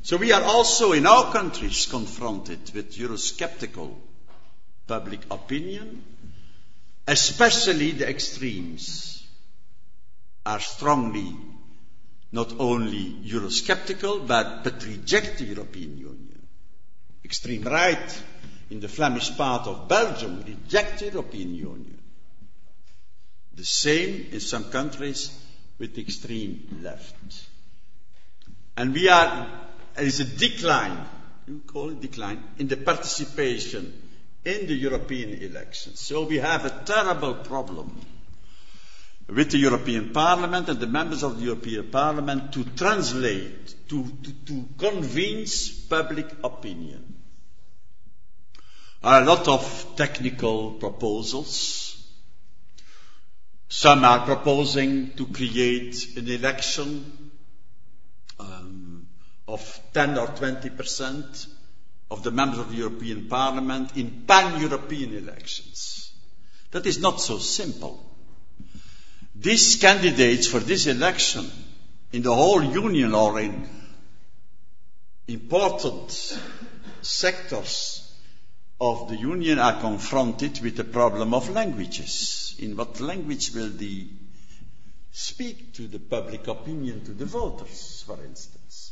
So we are also in our countries confronted with Eurosceptical public opinion, especially the extremes are strongly not only Eurosceptical but, but reject the European Union. Extreme right in the Flemish part of Belgium reject the European Union. The same in some countries with extreme left. And we are, there is a decline, you call it decline, in the participation in the European elections. So we have a terrible problem with the European Parliament and the members of the European Parliament to translate, to, to, to convince public opinion. Are a lot of technical proposals. Some are proposing to create an election um, of 10 or 20 percent of the members of the European Parliament in pan-European elections. That is not so simple. These candidates for this election in the whole Union or in important sectors of the Union are confronted with the problem of languages. In what language will they speak to the public opinion, to the voters, for instance?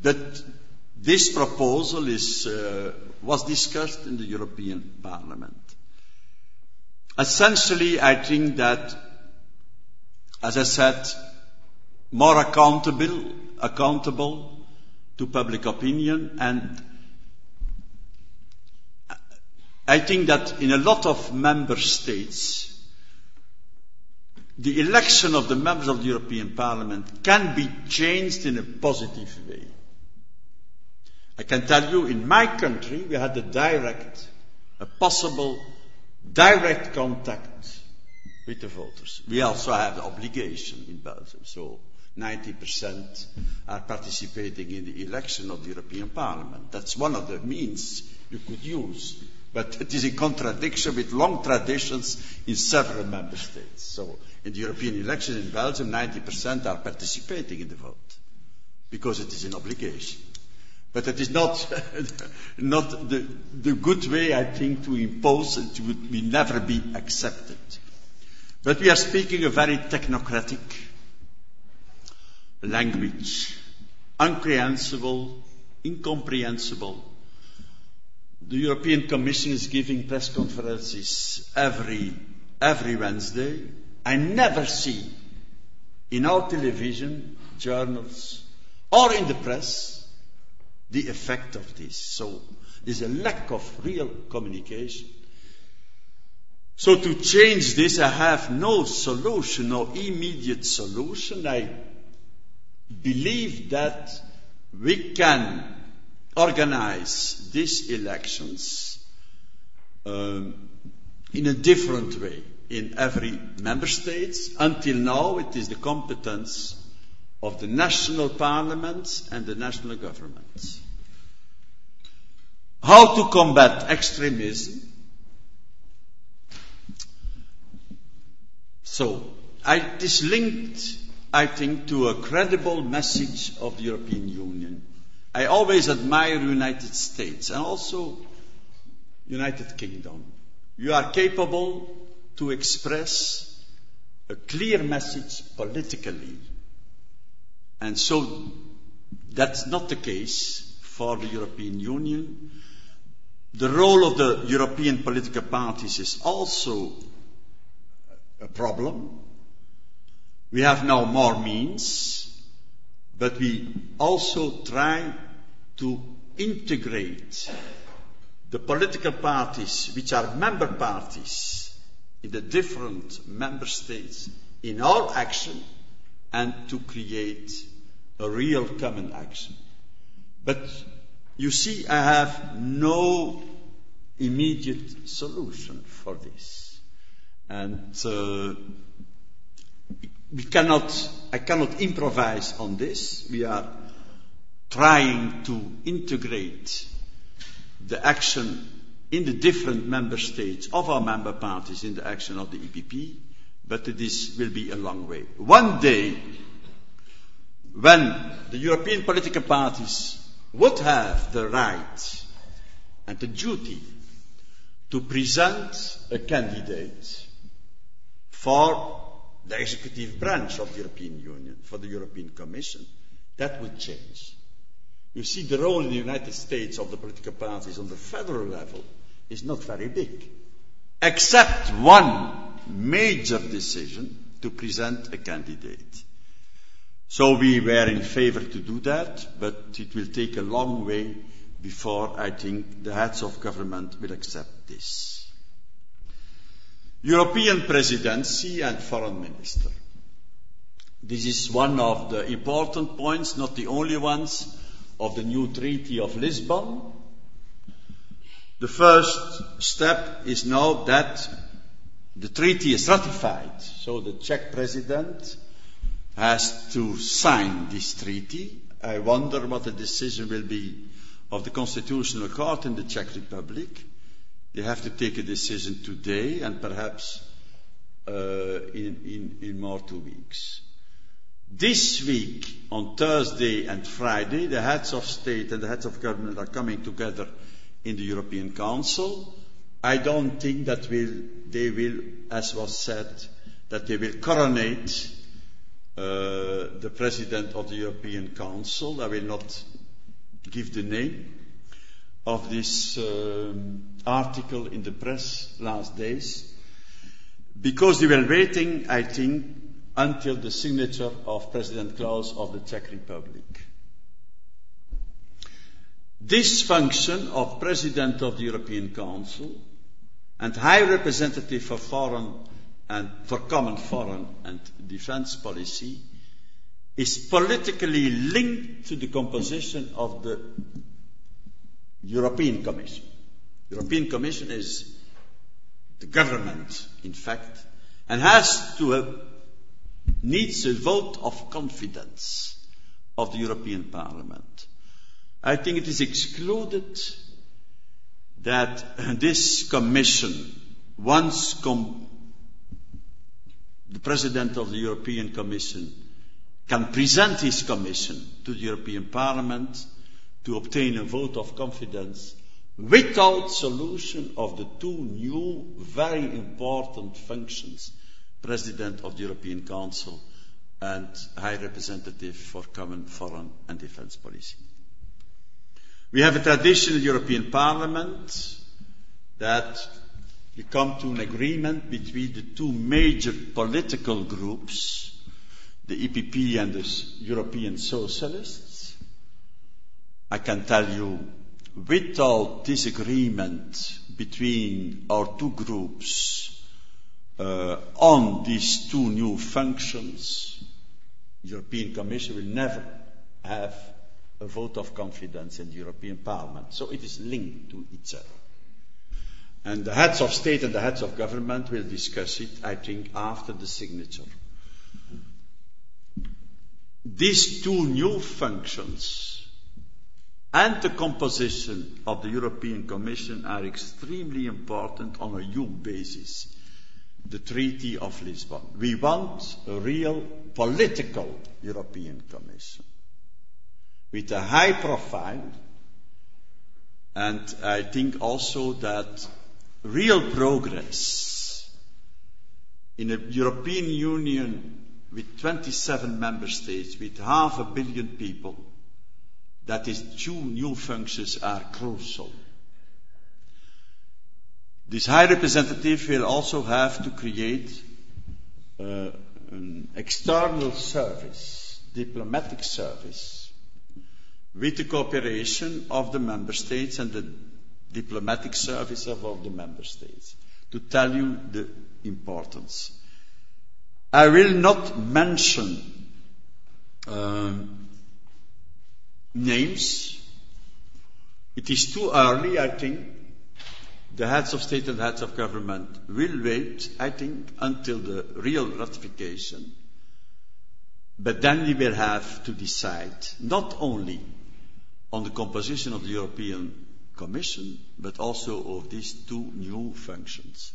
That this proposal is, uh, was discussed in the European Parliament. Essentially, I think that, as I said, more accountable, accountable to public opinion and I think that in a lot of member states, the election of the members of the European Parliament can be changed in a positive way. I can tell you in my country we had a direct, a possible direct contact with the voters. We also have the obligation in Belgium, so 90% are participating in the election of the European Parliament. That's one of the means you could use. But it is in contradiction with long traditions in several member states. So in the European elections in Belgium, 90% are participating in the vote because it is an obligation. But it is not, not the, the good way, I think, to impose. It would will never be accepted. But we are speaking a very technocratic language, incomprehensible, incomprehensible. The European Commission is giving press conferences every, every Wednesday. I never see in our television, journals, or in the press the effect of this. So there's a lack of real communication. So to change this, I have no solution, no immediate solution. I believe that we can organize these elections um, in a different way in every member state. Until now, it is the competence of the national parliaments and the national governments. How to combat extremism? So, I, it is linked, I think, to a credible message of the European Union. I always admire the United States and also United Kingdom. you are capable to express a clear message politically. And so that's not the case for the European Union. The role of the European political parties is also a problem. We have now more means, but we also try to integrate the political parties, which are member parties in the different member states, in our action and to create a real common action. But you see, I have no immediate solution for this. And uh, we cannot, I cannot improvise on this. We are trying to integrate the action in the different member states of our member parties in the action of the EPP, but this will be a long way. One day, when the European political parties would have the right and the duty to present a candidate for the executive branch of the European Union, for the European Commission, that would change. You see, the role in the United States of the political parties on the federal level is not very big, except one major decision to present a candidate. So we were in favor to do that, but it will take a long way before I think the heads of government will accept this. European presidency and foreign minister. This is one of the important points, not the only ones of the new Treaty of Lisbon. The first step is now that the treaty is ratified, so the Czech president has to sign this treaty. I wonder what the decision will be of the Constitutional Court in the Czech Republic. They have to take a decision today and perhaps uh, in, in, in more two weeks. This week, on Thursday and Friday, the heads of state and the heads of government are coming together in the European Council. I don't think that will, they will, as was said, that they will coronate uh, the President of the European Council. I will not give the name of this um, article in the press last days because they were waiting, I think, until the signature of President Klaus of the Czech Republic. This function of President of the European Council and High Representative for Foreign and for Common Foreign and Defence Policy is politically linked to the composition of the European Commission. European Commission is the government, in fact, and has to needs a vote of confidence of the European Parliament. I think it is excluded that this Commission, once com- the President of the European Commission can present his Commission to the European Parliament to obtain a vote of confidence without solution of the two new very important functions President of the European Council and High Representative for Common Foreign and Defence Policy. We have a tradition in the European Parliament that we come to an agreement between the two major political groups, the EPP and the European Socialists. I can tell you, without disagreement between our two groups, Uh, on these two new functions, the European Commission will never have a vote of confidence in the European Parliament. So it is linked to each other. And the heads of state and the heads of government will discuss it, I think, after the signature. These two new functions and the composition of the European Commission are extremely important on a EU basis the Treaty of Lisbon. We want a real political European Commission with a high profile, and I think also that real progress in a European Union with 27 member states, with half a billion people, that is two new functions are crucial. This High Representative will also have to create uh, an external service, diplomatic service, with the cooperation of the member states and the diplomatic service of all the member states, to tell you the importance. I will not mention um, names. It is too early, I think. The heads of state and heads of government will wait, I think, until the real ratification. But then we will have to decide not only on the composition of the European Commission, but also of these two new functions.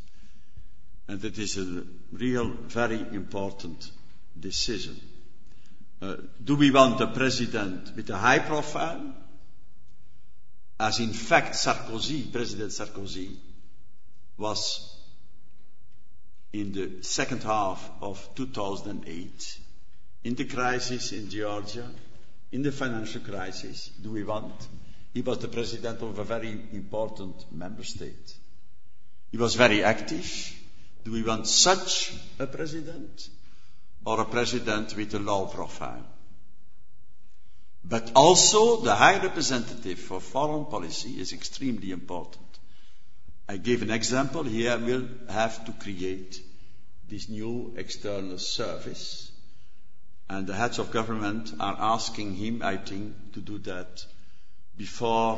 And it is a real, very important decision. Uh, do we want a president with a high profile? As in fact Sarkozy, President Sarkozy, was in the second half of 2008, in the crisis in Georgia, in the financial crisis, do we want? He was the president of a very important member state. He was very active. Do we want such a president or a president with a low profile? But also the High Representative for Foreign Policy is extremely important. I gave an example. Here we'll have to create this new external service. And the heads of government are asking him, I think, to do that before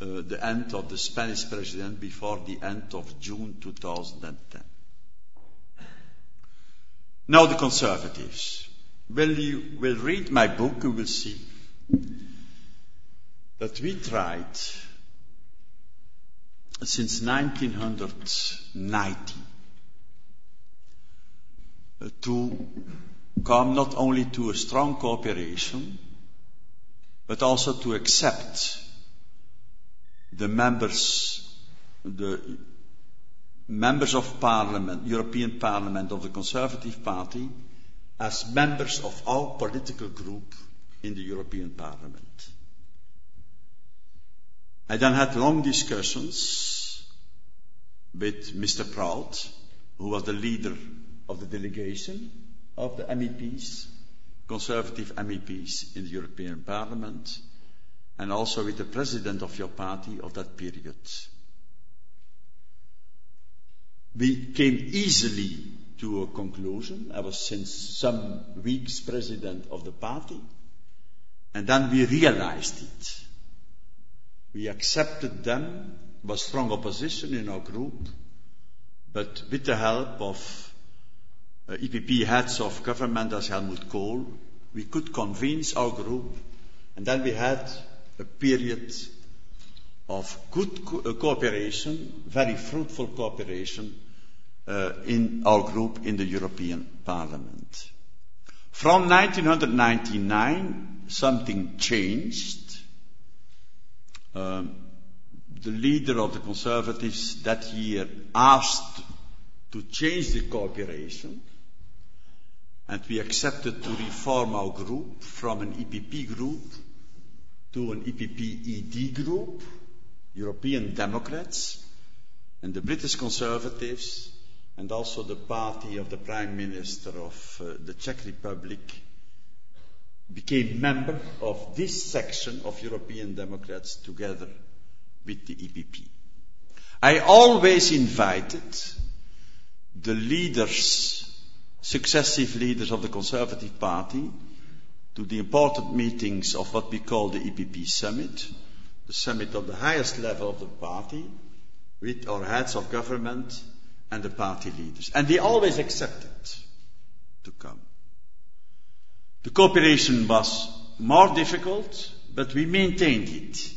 uh, the end of the Spanish president, before the end of June 2010. Now the conservatives. When you will read my book, you will see that we tried since 1990 uh, to come not only to a strong cooperation, but also to accept the members, the members of parliament, European Parliament of the Conservative Party, as members of our political group in the European Parliament. I then had long discussions with Mr. Prout, who was the leader of the delegation of the MEPs, conservative MEPs in the European Parliament, and also with the president of your party of that period. We came easily to a conclusion. I was since some weeks president of the party, and then we realized it. We accepted them, was strong opposition in our group, but with the help of uh, EPP heads of government as Helmut Kohl, we could convince our group, and then we had a period of good co- uh, cooperation, very fruitful cooperation in our group in the European Parliament. From 1999, something changed. Um, the leader of the Conservatives that year asked to change the cooperation and we accepted to reform our group from an EPP group to an EPP ED group, European Democrats, and the British Conservatives, and also the party of the Prime Minister of uh, the Czech Republic became member of this section of European Democrats together with the EPP. I always invited the leaders successive leaders of the Conservative Party to the important meetings of what we call the EPP Summit, the summit of the highest level of the party, with our heads of government and the party leaders. And they always accepted to come. The cooperation was more difficult, but we maintained it.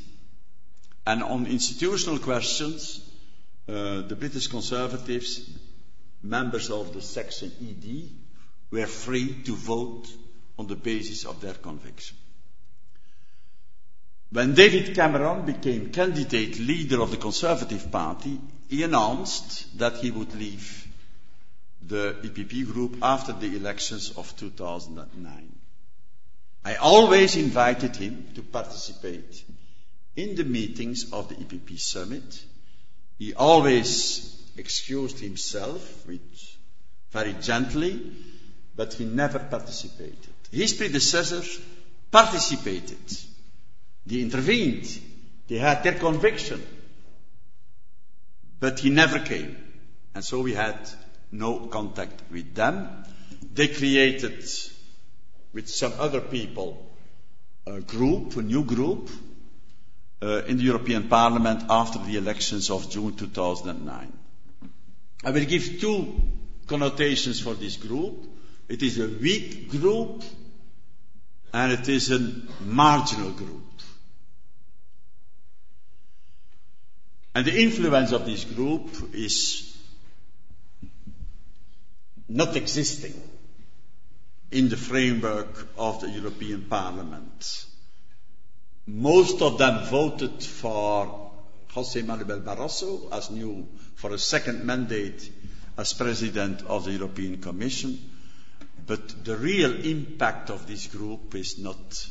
And on institutional questions, uh, the British Conservatives members of the section ED were free to vote on the basis of their conviction. When David Cameron became candidate leader of the Conservative Party, he announced that he would leave the EPP group after the elections of 2009. I always invited him to participate in the meetings of the EPP summit. He always excused himself with very gently, but he never participated. His predecessors participated. They intervened. They had their conviction. But he never came. And so we had no contact with them. They created, with some other people, a group, a new group, uh, in the European Parliament after the elections of June 2009. I will give two connotations for this group. It is a weak group and it is a marginal group. And the influence of this group is not existing in the framework of the European Parliament. Most of them voted for José Manuel Barroso as new for a second mandate as president of the European Commission. But the real impact of this group is not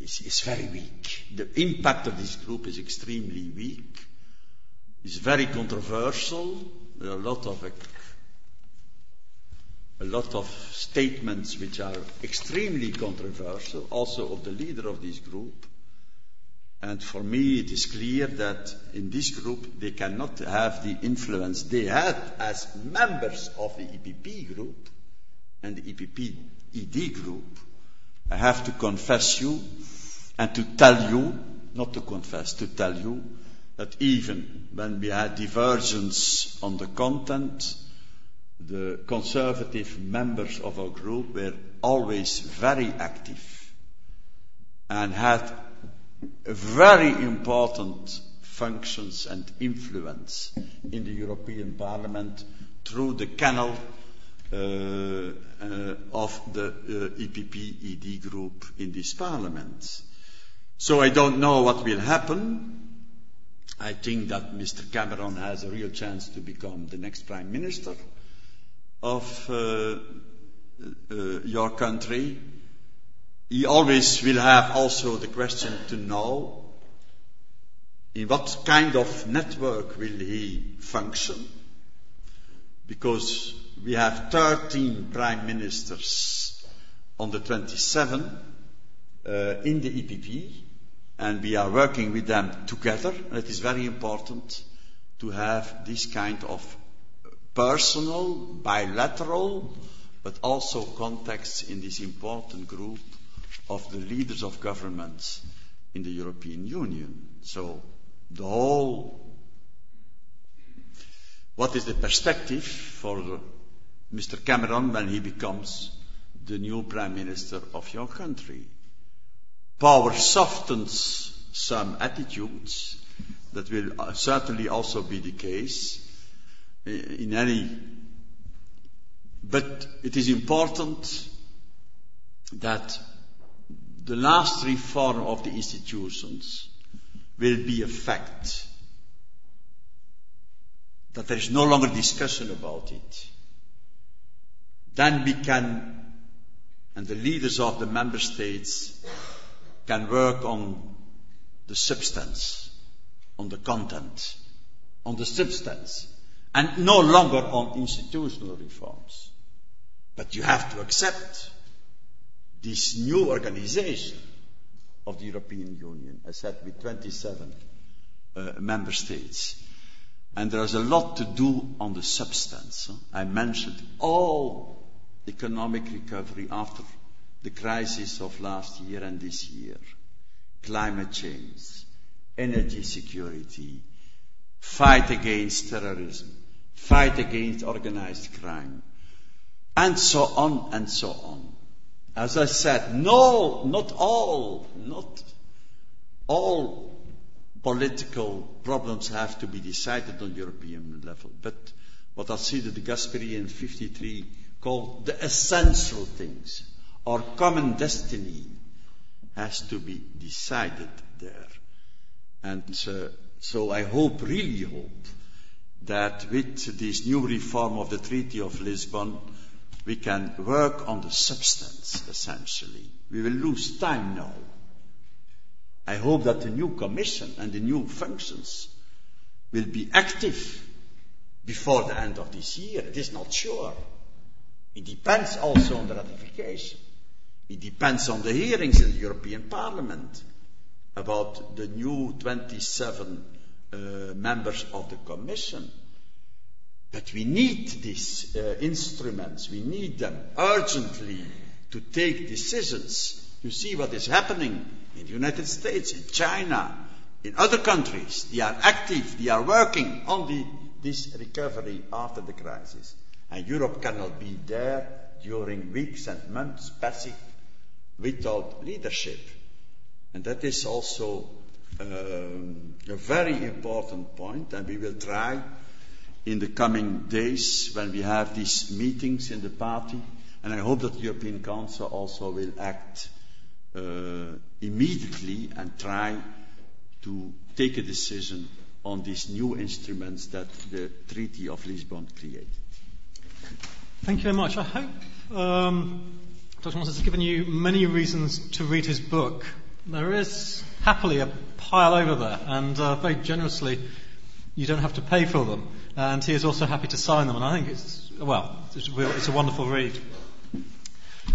is, is very weak. The impact of this group is extremely weak. It's very controversial. There are a lot of a lot of statements which are extremely controversial, also of the leader of this group. And for me, it is clear that in this group they cannot have the influence they had as members of the EPP group and the EPP ED group. I have to confess you and to tell you, not to confess, to tell you that even when we had divergence on the content, the conservative members of our group were always very active and had very important functions and influence in the European Parliament through the canal of the uh, EPP ED group in this Parliament. So I don't know what will happen. I think that Mr. Cameron has a real chance to become the next Prime Minister of uh, uh, your country. He always will have also the question to know in what kind of network will he function? Because we have 13 prime ministers on the 27 uh, in the EPP, and we are working with them together. And it is very important to have this kind of personal, bilateral, but also contacts in this important group of the leaders of governments in the European Union. So the whole, what is the perspective for Mr. Cameron when he becomes the new Prime Minister of your country? Power softens some attitudes. That will uh, certainly also be the case uh, in any. But it is important that the last reform of the institutions will be a fact. That there is no longer discussion about it. Then we can, and the leaders of the member states can work on the substance, on the content, on the substance and no longer on institutional reforms. But you have to accept this new organization of the European Union, as said with 27 uh, member states. And there is a lot to do on the substance. I mentioned all economic recovery after the crisis of last year and this year, climate change, energy security, fight against terrorism, fight against organized crime, and so on and so on. As I said, no, not all, not all political problems have to be decided on European level. But what Alcide de Gasperi in 53 called the essential things, our common destiny, has to be decided there. And uh, so I hope, really hope, that with this new reform of the Treaty of Lisbon, we can work on the substance, essentially. We will lose time now. I hope that the new Commission and the new functions will be active before the end of this year. It is not sure. It depends also on the ratification. It depends on the hearings in the European Parliament about the new 27 uh, members of the Commission. But we need these uh, instruments, we need them urgently to take decisions. You see what is happening in the United States, in China, in other countries. They are active, they are working on the, this recovery after the crisis. And Europe cannot be there during weeks and months passive without leadership. And that is also um, a very important point, and we will try in the coming days when we have these meetings in the party, and I hope that the European Council also will act uh, immediately and try to take a decision on these new instruments that the Treaty of Lisbon created. Thank you very much. I hope um, Dr. Martens has given you many reasons to read his book. There is happily a pile over there, and uh, very generously, you don't have to pay for them. And he is also happy to sign them, and I think it's, well, it's, real, it's a wonderful read.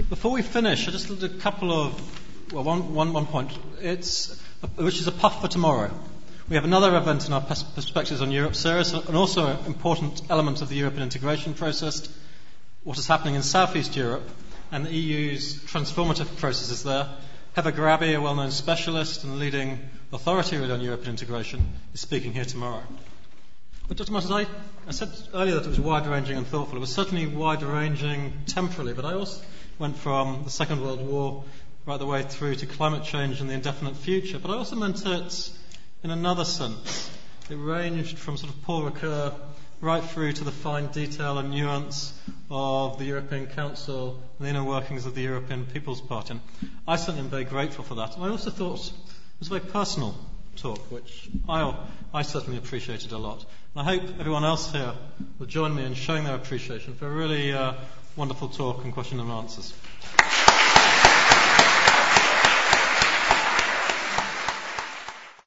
Before we finish, I just did a couple of, well, one, one, one point, it's, which is a puff for tomorrow. We have another event in our Perspectives on Europe series, and also an important element of the European integration process, what is happening in Southeast Europe and the EU's transformative processes there. Heather Grabbe, a well-known specialist and leading authority on European integration, is speaking here tomorrow. But Dr. Martens, I, I said earlier that it was wide-ranging and thoughtful. It was certainly wide-ranging temporally, but I also went from the Second World War right the way through to climate change and the indefinite future. But I also meant it in another sense. It ranged from sort of Paul Ricoeur right through to the fine detail and nuance of the European Council and the inner workings of the European People's Party. And I certainly am very grateful for that. And I also thought it was a very personal talk, which I, I certainly appreciated a lot. And I hope everyone else here will join me in showing their appreciation for a really uh, wonderful talk and question and answers.